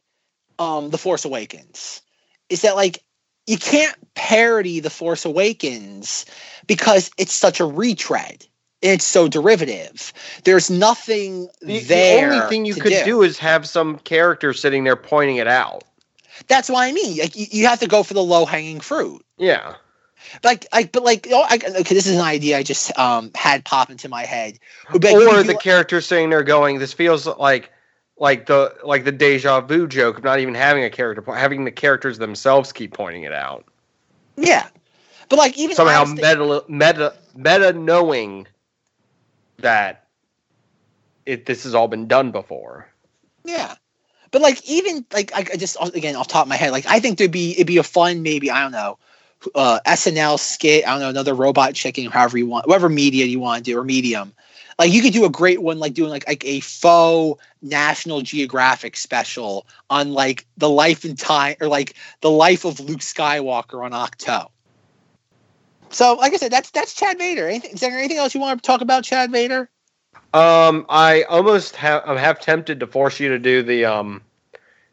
um the force awakens is that like you can't parody the force awakens because it's such a retread it's so derivative there's nothing the, the only thing you could do. do. is have some character sitting there pointing it out. that's what i mean like you, you have to go for the low hanging fruit Yeah. like like but like oh, I, okay this is an idea i just um had pop into my head But you or the character sitting there going, "This feels like like the like the deja vu joke of not even having a character, po- having the characters themselves keep pointing it out. yeah but like even Somehow meta meta meta knowing that it this has all been done before. Yeah. But like even like I I just again off the top of my head, like I think there'd be it'd be a fun maybe I don't know uh, SNL skit. I don't know another robot chicken, however you want, whatever media you want to do or medium. Like you could do a great one, like doing like like a faux National Geographic special on like the life and time or like the life of Luke Skywalker on Ahch-To. So, like I said, that's that's Chad Vader. Anything, is there anything else you want to talk about, Chad Vader? Um, I almost have I'm half tempted to force you to do the um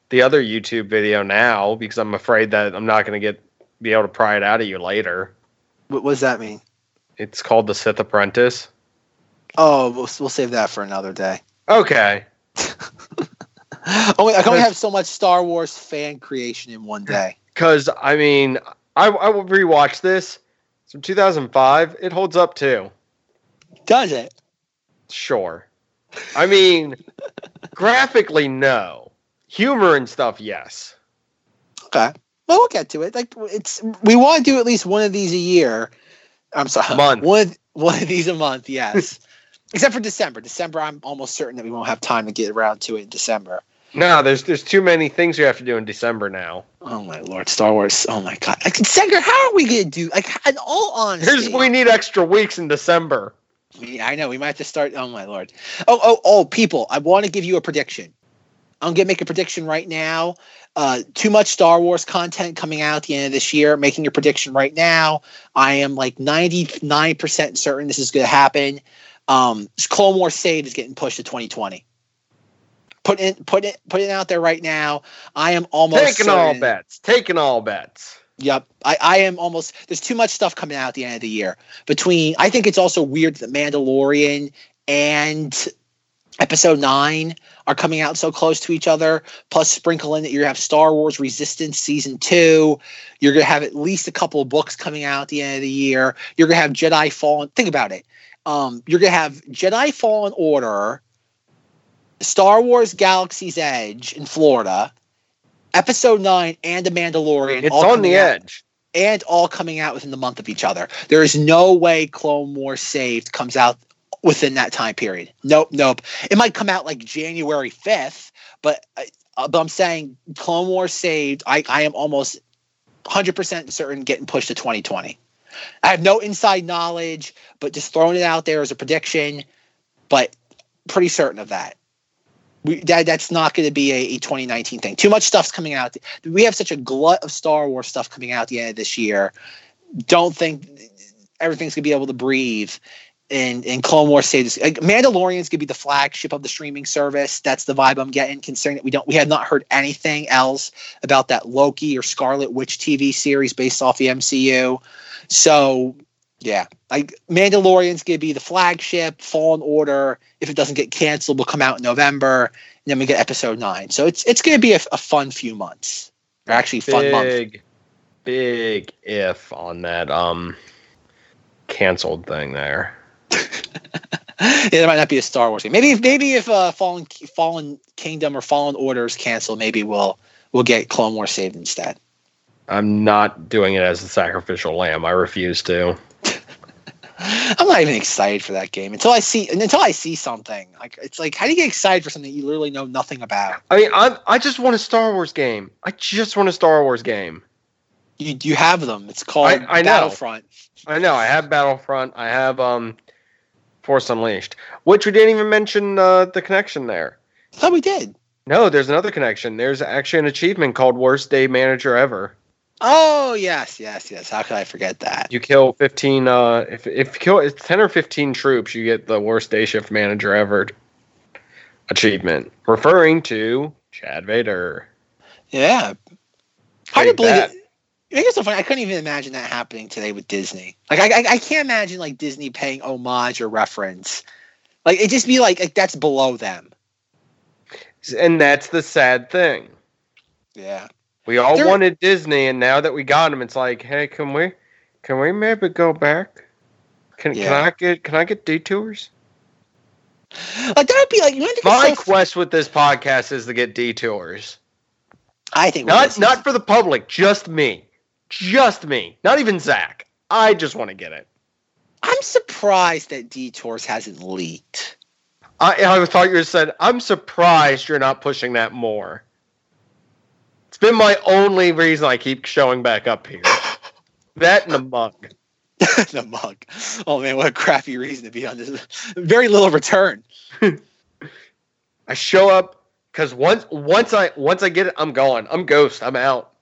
the other YouTube video now because I'm afraid that I'm not going to get be able to pry it out of you later. What, what does that mean? It's called the Sith Apprentice. Oh, we'll, we'll save that for another day. Okay. only, I can only have so much Star Wars fan creation in one day. Because I mean, I I will rewatch this. It's from 2005. It holds up too. Does it? Sure. I mean, graphically, no. Humor and stuff, yes. Okay. Well, we'll get to it. Like it's we want to do at least one of these a year. I'm sorry, Month. One one of these a month. Yes. Except for December. December, I'm almost certain that we won't have time to get around to it in December. No, there's there's too many things you have to do in December now. Oh my lord, Star Wars! Oh my god, Senger, how are we gonna do? Like, in all honesty, Here's we need extra weeks in December. We- I know we might have to start. Oh my lord! Oh oh oh! People, I want to give you a prediction. I'm gonna make a prediction right now. Uh, too much Star Wars content coming out at the end of this year. Making a prediction right now. I am like 99 percent certain this is gonna happen. Um, Wars Saved is getting pushed to 2020. Put it put it put it out there right now. I am almost Taking all bets. Taking all bets. Yep. I, I am almost there's too much stuff coming out at the end of the year. Between I think it's also weird that Mandalorian and episode nine are coming out so close to each other. Plus sprinkle in that you have Star Wars Resistance season two. You're gonna have at least a couple of books coming out at the end of the year. You're gonna have Jedi Fallen. Think about it. Um, you're gonna have Jedi Fallen Order, Star Wars Galaxy's Edge in Florida, Episode Nine, and The Mandalorian. It's on the out- edge. and all coming out within the month of each other. There is no way Clone Wars Saved comes out within that time period. Nope, nope. It might come out like January 5th, but uh, but I'm saying Clone Wars Saved, I, I am almost 100% certain getting pushed to 2020. I have no inside knowledge, but just throwing it out there as a prediction, but pretty certain of that. We, that that's not going to be a, a 2019 thing. Too much stuff's coming out. We have such a glut of Star Wars stuff coming out at the end of this year. Don't think everything's going to be able to breathe. And and Clone Wars say this. Like, Mandalorian's to be the flagship of the streaming service. That's the vibe I'm getting. Considering that we don't, we have not heard anything else about that Loki or Scarlet Witch TV series based off the MCU. So yeah, like Mandalorian's gonna be the flagship. Fallen Order, if it doesn't get canceled, will come out in November, and then we get Episode Nine. So it's it's gonna be a, a fun few months, or actually fun month. Big, big if on that um canceled thing there. yeah, there might not be a Star Wars game. Maybe if maybe if uh, Fallen Fallen Kingdom or Fallen Order is canceled, maybe we'll we'll get Clone Wars saved instead. I'm not doing it as the sacrificial lamb. I refuse to. I'm not even excited for that game until I see until I see something. Like it's like how do you get excited for something you literally know nothing about? I mean, I I just want a Star Wars game. I just want a Star Wars game. You you have them. It's called I- I know. Battlefront. I know. I have Battlefront. I have um Force Unleashed, which we didn't even mention uh, the connection there. I thought we did. No, there's another connection. There's actually an achievement called Worst Day Manager Ever. Oh yes, yes, yes. How could I forget that? You kill 15. Uh, if if you kill it's 10 or 15 troops, you get the Worst Day Shift Manager Ever achievement, referring to Chad Vader. Yeah. Hard to believe that. it. I think it's so funny. I couldn't even imagine that happening today with Disney. Like I, I, I can't imagine like Disney paying homage or reference. Like it just be like, like that's below them. And that's the sad thing. Yeah. We all wanted Disney, and now that we got him, it's like, hey, can we, can we maybe go back? Can can I get can I get detours? Like that would be like you know, My so- quest with this podcast is to get detours. I think Not not for the public, just me, just me. Not even Zach. I just want to get it. I'm surprised that Detours hasn't leaked. I I thought you said I'm surprised you're not pushing that more. It's been my only reason I keep showing back up here. That and a mug. the mug. Oh man, what a crappy reason to be on this. Very little return. I show up because once once I once I get it, I'm gone. I'm ghost. I'm out.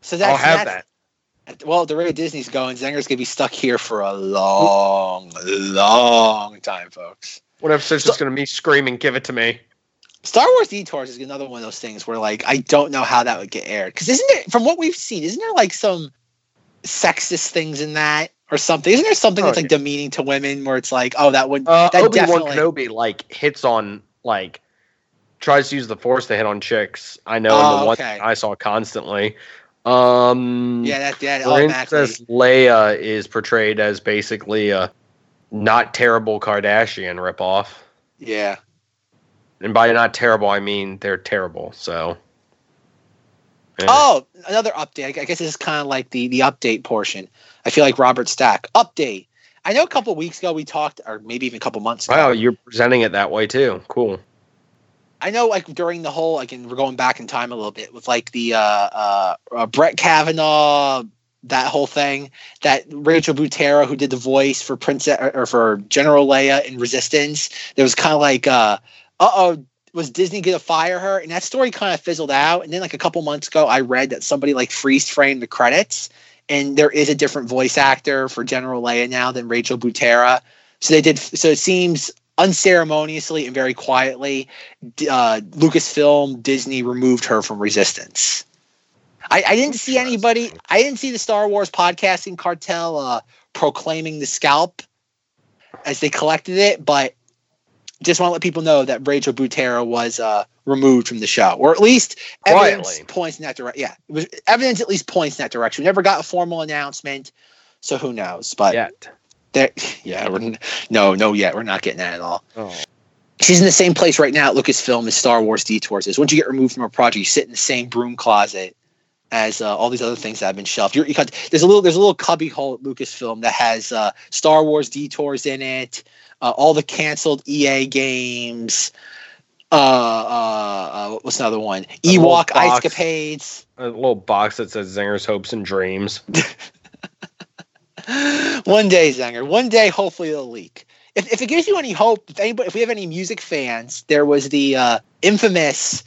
So that's I'll have that's- that. Well, the way Disney's going, Zenger's gonna be stuck here for a long, long time, folks. What if it's just gonna be screaming, "Give it to me"? Star Wars Detours is another one of those things where, like, I don't know how that would get aired. Because isn't it from what we've seen, isn't there like some sexist things in that or something? Isn't there something Oh, that's like demeaning to women where it's like, oh, that would Uh, that Obi definitely. Kenobi like hits on like tries to use the Force to hit on chicks. I know in Oh, the one. I saw constantly. Um, Yeah, that automatically. Princess Leia is portrayed as basically a not terrible Kardashian ripoff. Yeah. And by not terrible, I mean they're terrible. So. Yeah. Oh, another update. I guess this is kind of like the the update portion. I feel like Robert Stack update. I know a couple of weeks ago we talked, or maybe even a couple months ago. Wow, you're presenting it that way too. Cool. I know, like during the whole, like, we're going back in time a little bit with like the uh, uh, uh, Brett Kavanaugh, that whole thing. That Rachel Butera, who did the voice for Princess or, or for General Leia in Resistance, there was kind of like, uh oh, was Disney gonna fire her? And that story kind of fizzled out. And then like a couple months ago, I read that somebody like freeze framed the credits, and there is a different voice actor for General Leia now than Rachel Butera. So they did. So it seems unceremoniously and very quietly uh, Lucasfilm, Disney removed her from Resistance. I, I didn't see anybody. I didn't see the Star Wars podcasting cartel uh, proclaiming the scalp as they collected it, but just want to let people know that Rachel Butera was uh, removed from the show, or at least evidence Quietly. points in that direction. Yeah, it was evidence at least points in that direction. We never got a formal announcement, so who knows? But Yet. There, yeah, we're, no, no, yet we're not getting that at all Oh. she's in the same place right now at Lucasfilm as Star Wars Detours is. Once you get removed from a project, you sit in the same broom closet as uh, all these other things that have been shelved. You're, you got, there's a little there's a little cubby hole at Lucasfilm that has uh, Star Wars Detours in it, uh, all the canceled EA games. Uh, uh, uh, what's another one? Ewok. Ice Capades. A little box that says Zinger's hopes and dreams. one day, Zanger. One day, hopefully, it'll leak. If, if it gives you any hope, if anybody, if we have any music fans, there was the uh, infamous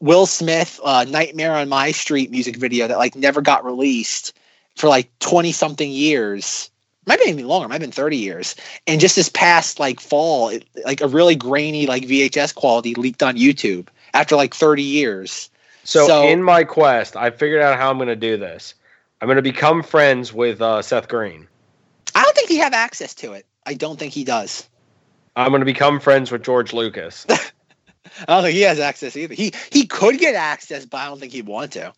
Will Smith uh, "Nightmare on My Street" music video that like never got released for like twenty something years. Might have been even longer. Might have been thirty years. And just this past like fall, it, like a really grainy like VHS quality leaked on YouTube after like thirty years. So, So- in my quest, I figured out how I'm going to do this. I'm going to become friends with uh, Seth Green. I don't think he have access to it. I don't think he does. I'm going to become friends with George Lucas. I don't think he has access either. He he could get access, but I don't think he'd want to.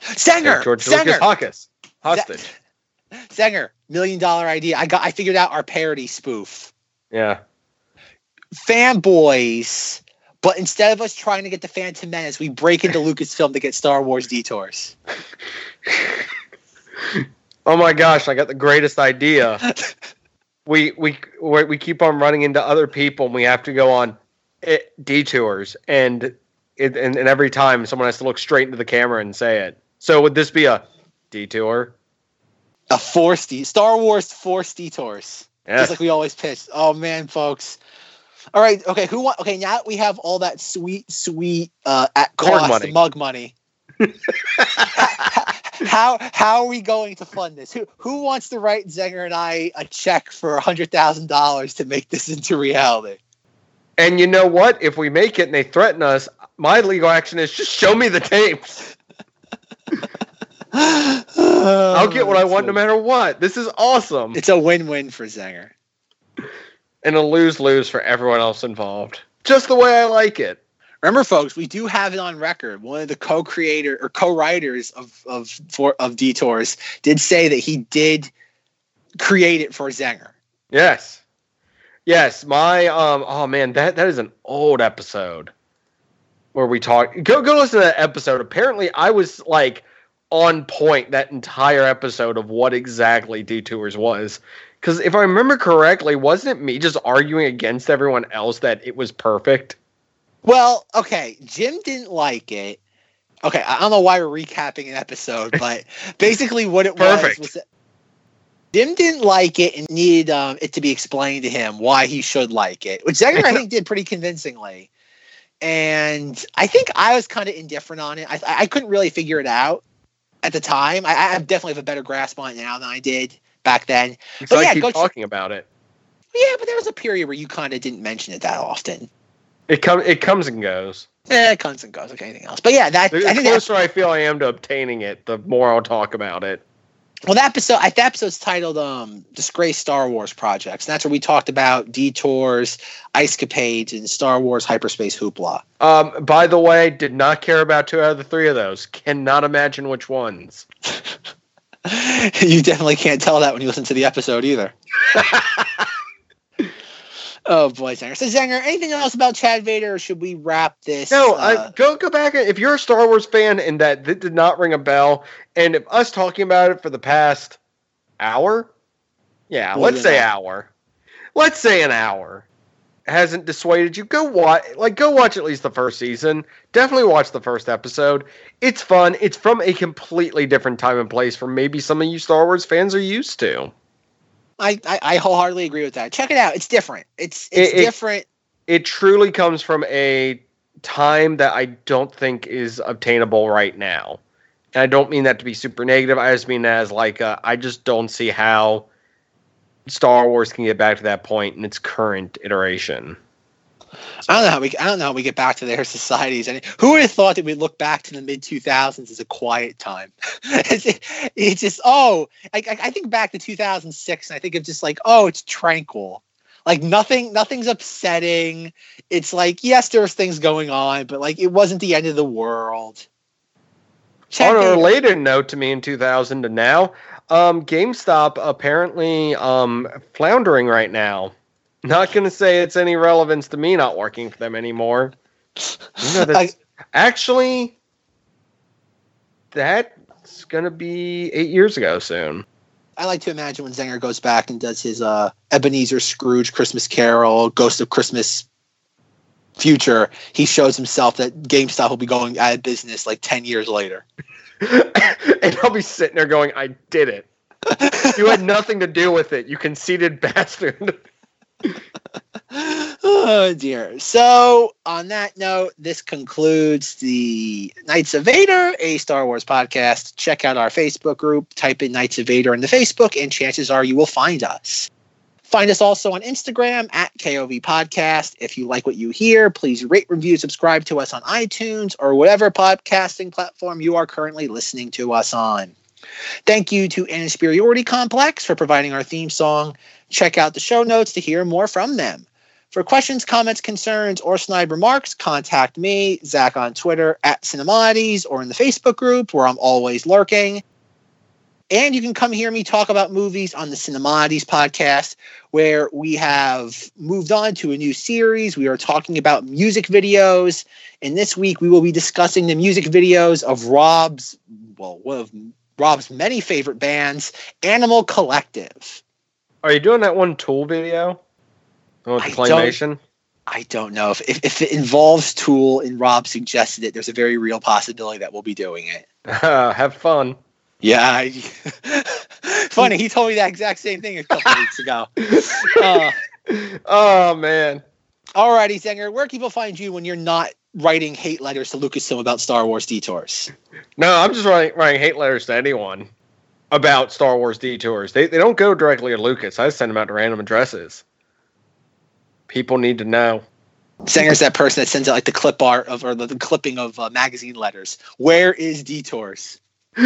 Sanger, George Sanger, Lucas hostage. Hostage. Sanger, million dollar idea. I got. I figured out our parody spoof. Yeah. Fanboys, but instead of us trying to get the Phantom Menace, we break into Lucasfilm to get Star Wars detours. Oh my gosh, I got the greatest idea. we we we keep on running into other people, and we have to go on eh, detours, and it, and and every time someone has to look straight into the camera and say it. So would this be a detour? A force de- Star Wars force detours. Yes. Just like we always pitch. Oh man, folks. All right, okay. Who want? Okay, now that we have all that sweet, sweet uh, at cost money. mug money. how how are we going to fund this? Who who wants to write Zenger and I a check for a hundred thousand dollars to make this into reality? And you know what? If we make it and they threaten us, my legal action is just show me the tapes. I'll get what I want no matter what. This is awesome. It's a win-win for Zenger. And a lose lose for everyone else involved. Just the way I like it. Remember, folks, we do have it on record. One of the co-creator or co-writers of of for of Detours did say that he did create it for Zenger. Yes. Yes, my um oh man, that that is an old episode where we talk go go listen to that episode. Apparently I was like on point that entire episode of what exactly Detours was. Cuz if I remember correctly, wasn't it me just arguing against everyone else that it was perfect? Well, okay, Jim didn't like it. Okay, I don't know why we're recapping an episode, but basically what it Perfect. was was that, Dim didn't like it and needed um, it to be explained to him why he should like it, which Zenger I think did pretty convincingly. And I think I was kind of indifferent on it. I, I couldn't really figure it out at the time. I, I definitely have a better grasp on it now than I did back then. Because But I yeah, keep go ch- talking about it. Yeah, but there was a period where you kind of didn't mention it that often. It comes it comes and goes. Yeah, it comes and goes like anything else. But yeah, that The I think that, closer I feel I am to obtaining it, the more I'll talk about it. well, that episode, that episode's titled um, "Disgrace Star Wars Projects." And that's where we talked about detours, ice capades, and Star Wars hyperspace hoopla. Um, by the way, did not care about two out of the three of those. Cannot imagine which ones. you definitely can't tell that when you listen to the episode either. oh boy, Zanger. So Zanger, anything else about Chad Vader, or should we wrap this? No, uh, I, go go back. If you're a Star Wars fan and that, that did not ring a bell, and if us talking about it for the past hour, yeah, let's say hour, let's say an hour, hasn't dissuaded you, go watch. Like go watch at least the first season. Definitely watch the first episode. It's fun. It's from a completely different time and place from maybe some of you Star Wars fans are used to. I, I I wholeheartedly agree with that. Check it out. It's different. It's it's It- it- different. it truly comes from a time that I don't think is obtainable right now. And I don't mean that to be super negative. I just mean that as like uh, I just don't see how Star Wars can get back to that point in its current iteration. I don't know how we I don't know how we get back to their societies. I And who would have thought that we'd look back to the mid two thousands as a quiet time? it's, it's just oh, I, I think back to two thousand six, and I think of just like oh, it's tranquil. Like nothing, nothing's upsetting. It's like yes, there's things going on, but like it wasn't the end of the world. Check On a related note to me in 2000 to now, um, GameStop apparently um, floundering right now. Not going to say it's any relevance to me not working for them anymore. You know, that's, actually, that's going to be eight years ago soon. I like to imagine when Zenger goes back and does his uh, Ebenezer Scrooge Christmas Carol, Ghost of Christmas Future, he shows himself that GameStop will be going out of business like 10 years later. and I'll be sitting there going, I did it. You had nothing to do with it, you conceited bastard. Oh dear. So, on that note, this concludes the Knights of Vader, a Star Wars podcast. Check out our Facebook group, type in Knights of Vader in the Facebook, and chances are you will find us. Find us also on Instagram at KOV Podcast. If you like what you hear, please rate, review, subscribe to us on iTunes or whatever podcasting platform you are currently listening to us on. Thank you to An Inferiority Complex for providing our theme song. Check out the show notes to hear more from them. For questions, comments, concerns, or snide remarks, contact me, Zach, on Twitter at Cinemodities or in the Facebook group where I'm always lurking. And you can come hear me talk about movies on the Cinemodities podcast, where we have moved on to a new series. We are talking about music videos. And this week we will be discussing the music videos of Rob's, well, one of Rob's many favorite bands, Animal Collective. Are you doing that one tool video? Oh, I the don't- I don't know if, if if it involves Tool and Rob suggested it. There's a very real possibility that we'll be doing it. Have fun. Yeah, I, funny. He told me that exact same thing a couple weeks ago. Uh, Oh man. alrighty, Zenger. Where can people find you when you're not writing hate letters to Lucasfilm about Star Wars detours? No, I'm just writing, writing hate letters to anyone about Star Wars detours. They they don't go directly to Lucas. I just send them out to random addresses. People need to know. Zenger's that person that sends out like the clip art of or the, the clipping of uh, magazine letters. Where is detours?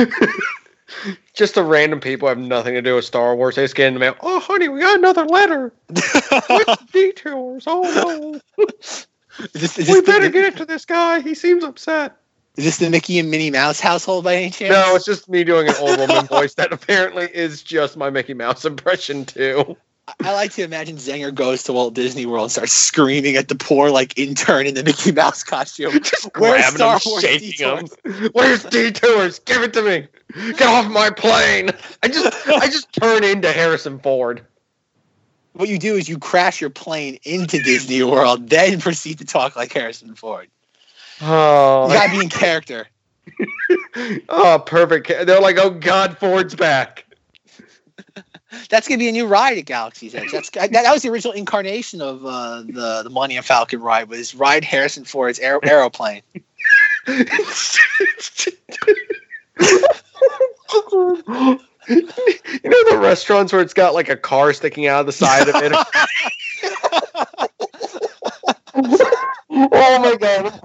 Just the random people have nothing to do with Star Wars. They just get in the mail. Oh, honey, we got another letter. What's detours? Oh no, this, is we this better the, get it to this guy. He seems upset. Is this the Mickey and Minnie Mouse household by any chance? No, it's just me doing an old woman voice that apparently is just my Mickey Mouse impression too. I like to imagine Zenger goes to Walt Disney World and starts screaming at the poor like intern in the Mickey Mouse costume. Just Where's grabbing Star him, Wars shaking detours? him. Where's detours? Give it to me. Get off my plane. I just I just turn into Harrison Ford. What you do is you crash your plane into Disney World, then proceed to talk like Harrison Ford. Oh, You gotta be in character. oh, perfect. They're like, oh God, Ford's back. That's gonna be a new ride at Galaxy's Edge. That's that, that was the original incarnation of uh, the the Millennium Falcon ride. Was ride Harrison Ford's aer- aeroplane. you know the restaurants where it's got like a car sticking out of the side of it. oh my god!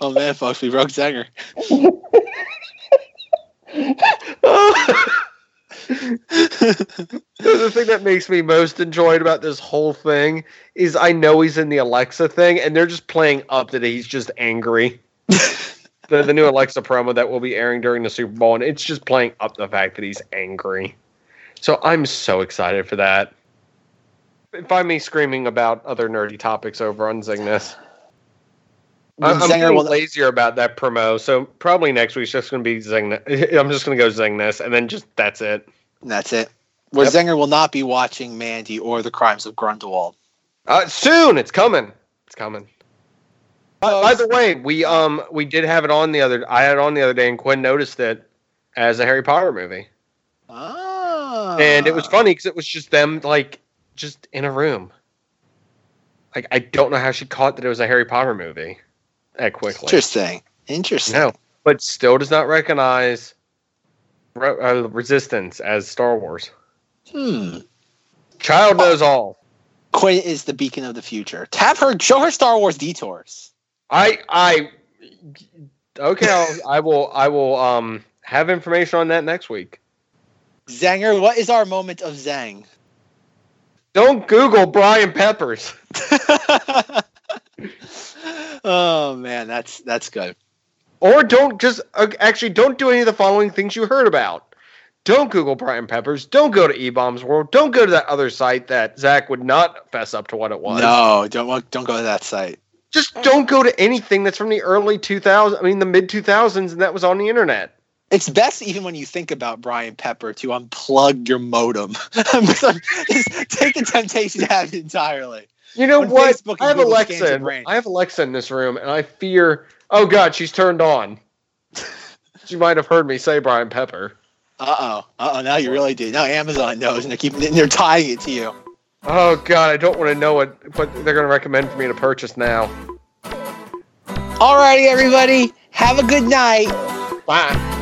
Oh man, folks, we broke Zanger. the thing that makes me most enjoyed about this whole thing is I know he's in the Alexa thing, and they're just playing up that he's just angry. The the new Alexa promo that will be airing during the Super Bowl, and it's just playing up the fact that he's angry. So I'm so excited for that. Find me screaming about other nerdy topics over on Zingness. I'm, I'm getting will- lazier about that promo, so probably next week's just going to be Zing. I'm just going to go Zingness, and then just that's it. That's it. Where Yep. Zenger will not be watching Mandy or The Crimes of Grindelwald. Uh, soon, it's coming. It's coming. By, by the way, we um we did have it on the other. I had it on the other day, and Quinn noticed it as a Harry Potter movie, Ah. and it was funny because it was just them like just in a room. Like I don't know how she caught that it was a Harry Potter movie that quickly. Interesting. Interesting. No, but still does not recognize re- uh, Resistance as Star Wars. Hmm. Child knows all. Quinn is the beacon of the future. Tap her. Show her Star Wars detours. I I okay. I'll, I will I will um have information on that next week. Zanger, what is our moment of Zang? Don't Google Brian Peppers. oh man, that's that's good. Or don't just uh, actually don't do any of the following things you heard about. Don't Google Brian Peppers. Don't go to eBaum's World. Don't go to that other site that Zach would not fess up to what it was. No, don't don't go to that site. Just don't go to anything that's from the early 2000s. I mean, the mid 2000s, and that was on the internet. It's best even when you think about Brian Pepper to unplug your modem. Just take the temptation to have it entirely. You know When what? Facebook I have Alexa. In. I have Alexa in this room, and I fear. Oh God, she's turned on. she might have heard me say Brian Pepper. Uh oh. Uh oh. Now you really do. Now Amazon knows, and they're keeping they're tying it to you. Oh God, I don't want to know what what they're going to recommend for me to purchase now. Alrighty, everybody. Have a good night. Bye.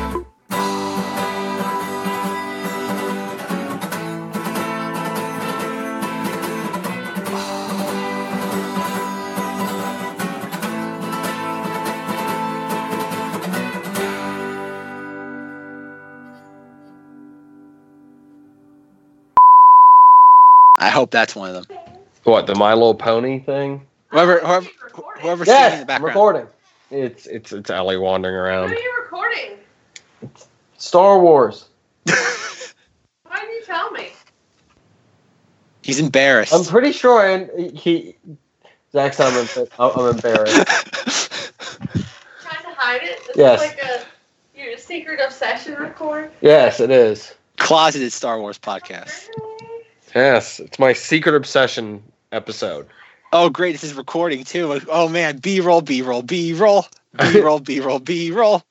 Hope that's one of them. What the My Little Pony thing? Whoever, whoever, Why are recording? whoever's singing in the I'm background. recording. It's it's it's Ellie wandering What around. are you recording? Star Wars. Why didn't you tell me? He's embarrassed. I'm pretty sure, and he Zach said I'm, emb- I'm embarrassed. Trying to hide it? Is Yes. this like a your secret obsession record? Yes, it is. Closeted Star Wars podcast. Oh, Yes, it's my secret obsession episode. Oh, great! This is recording too. Oh man, B roll, B roll, B roll, B roll, B roll, B roll.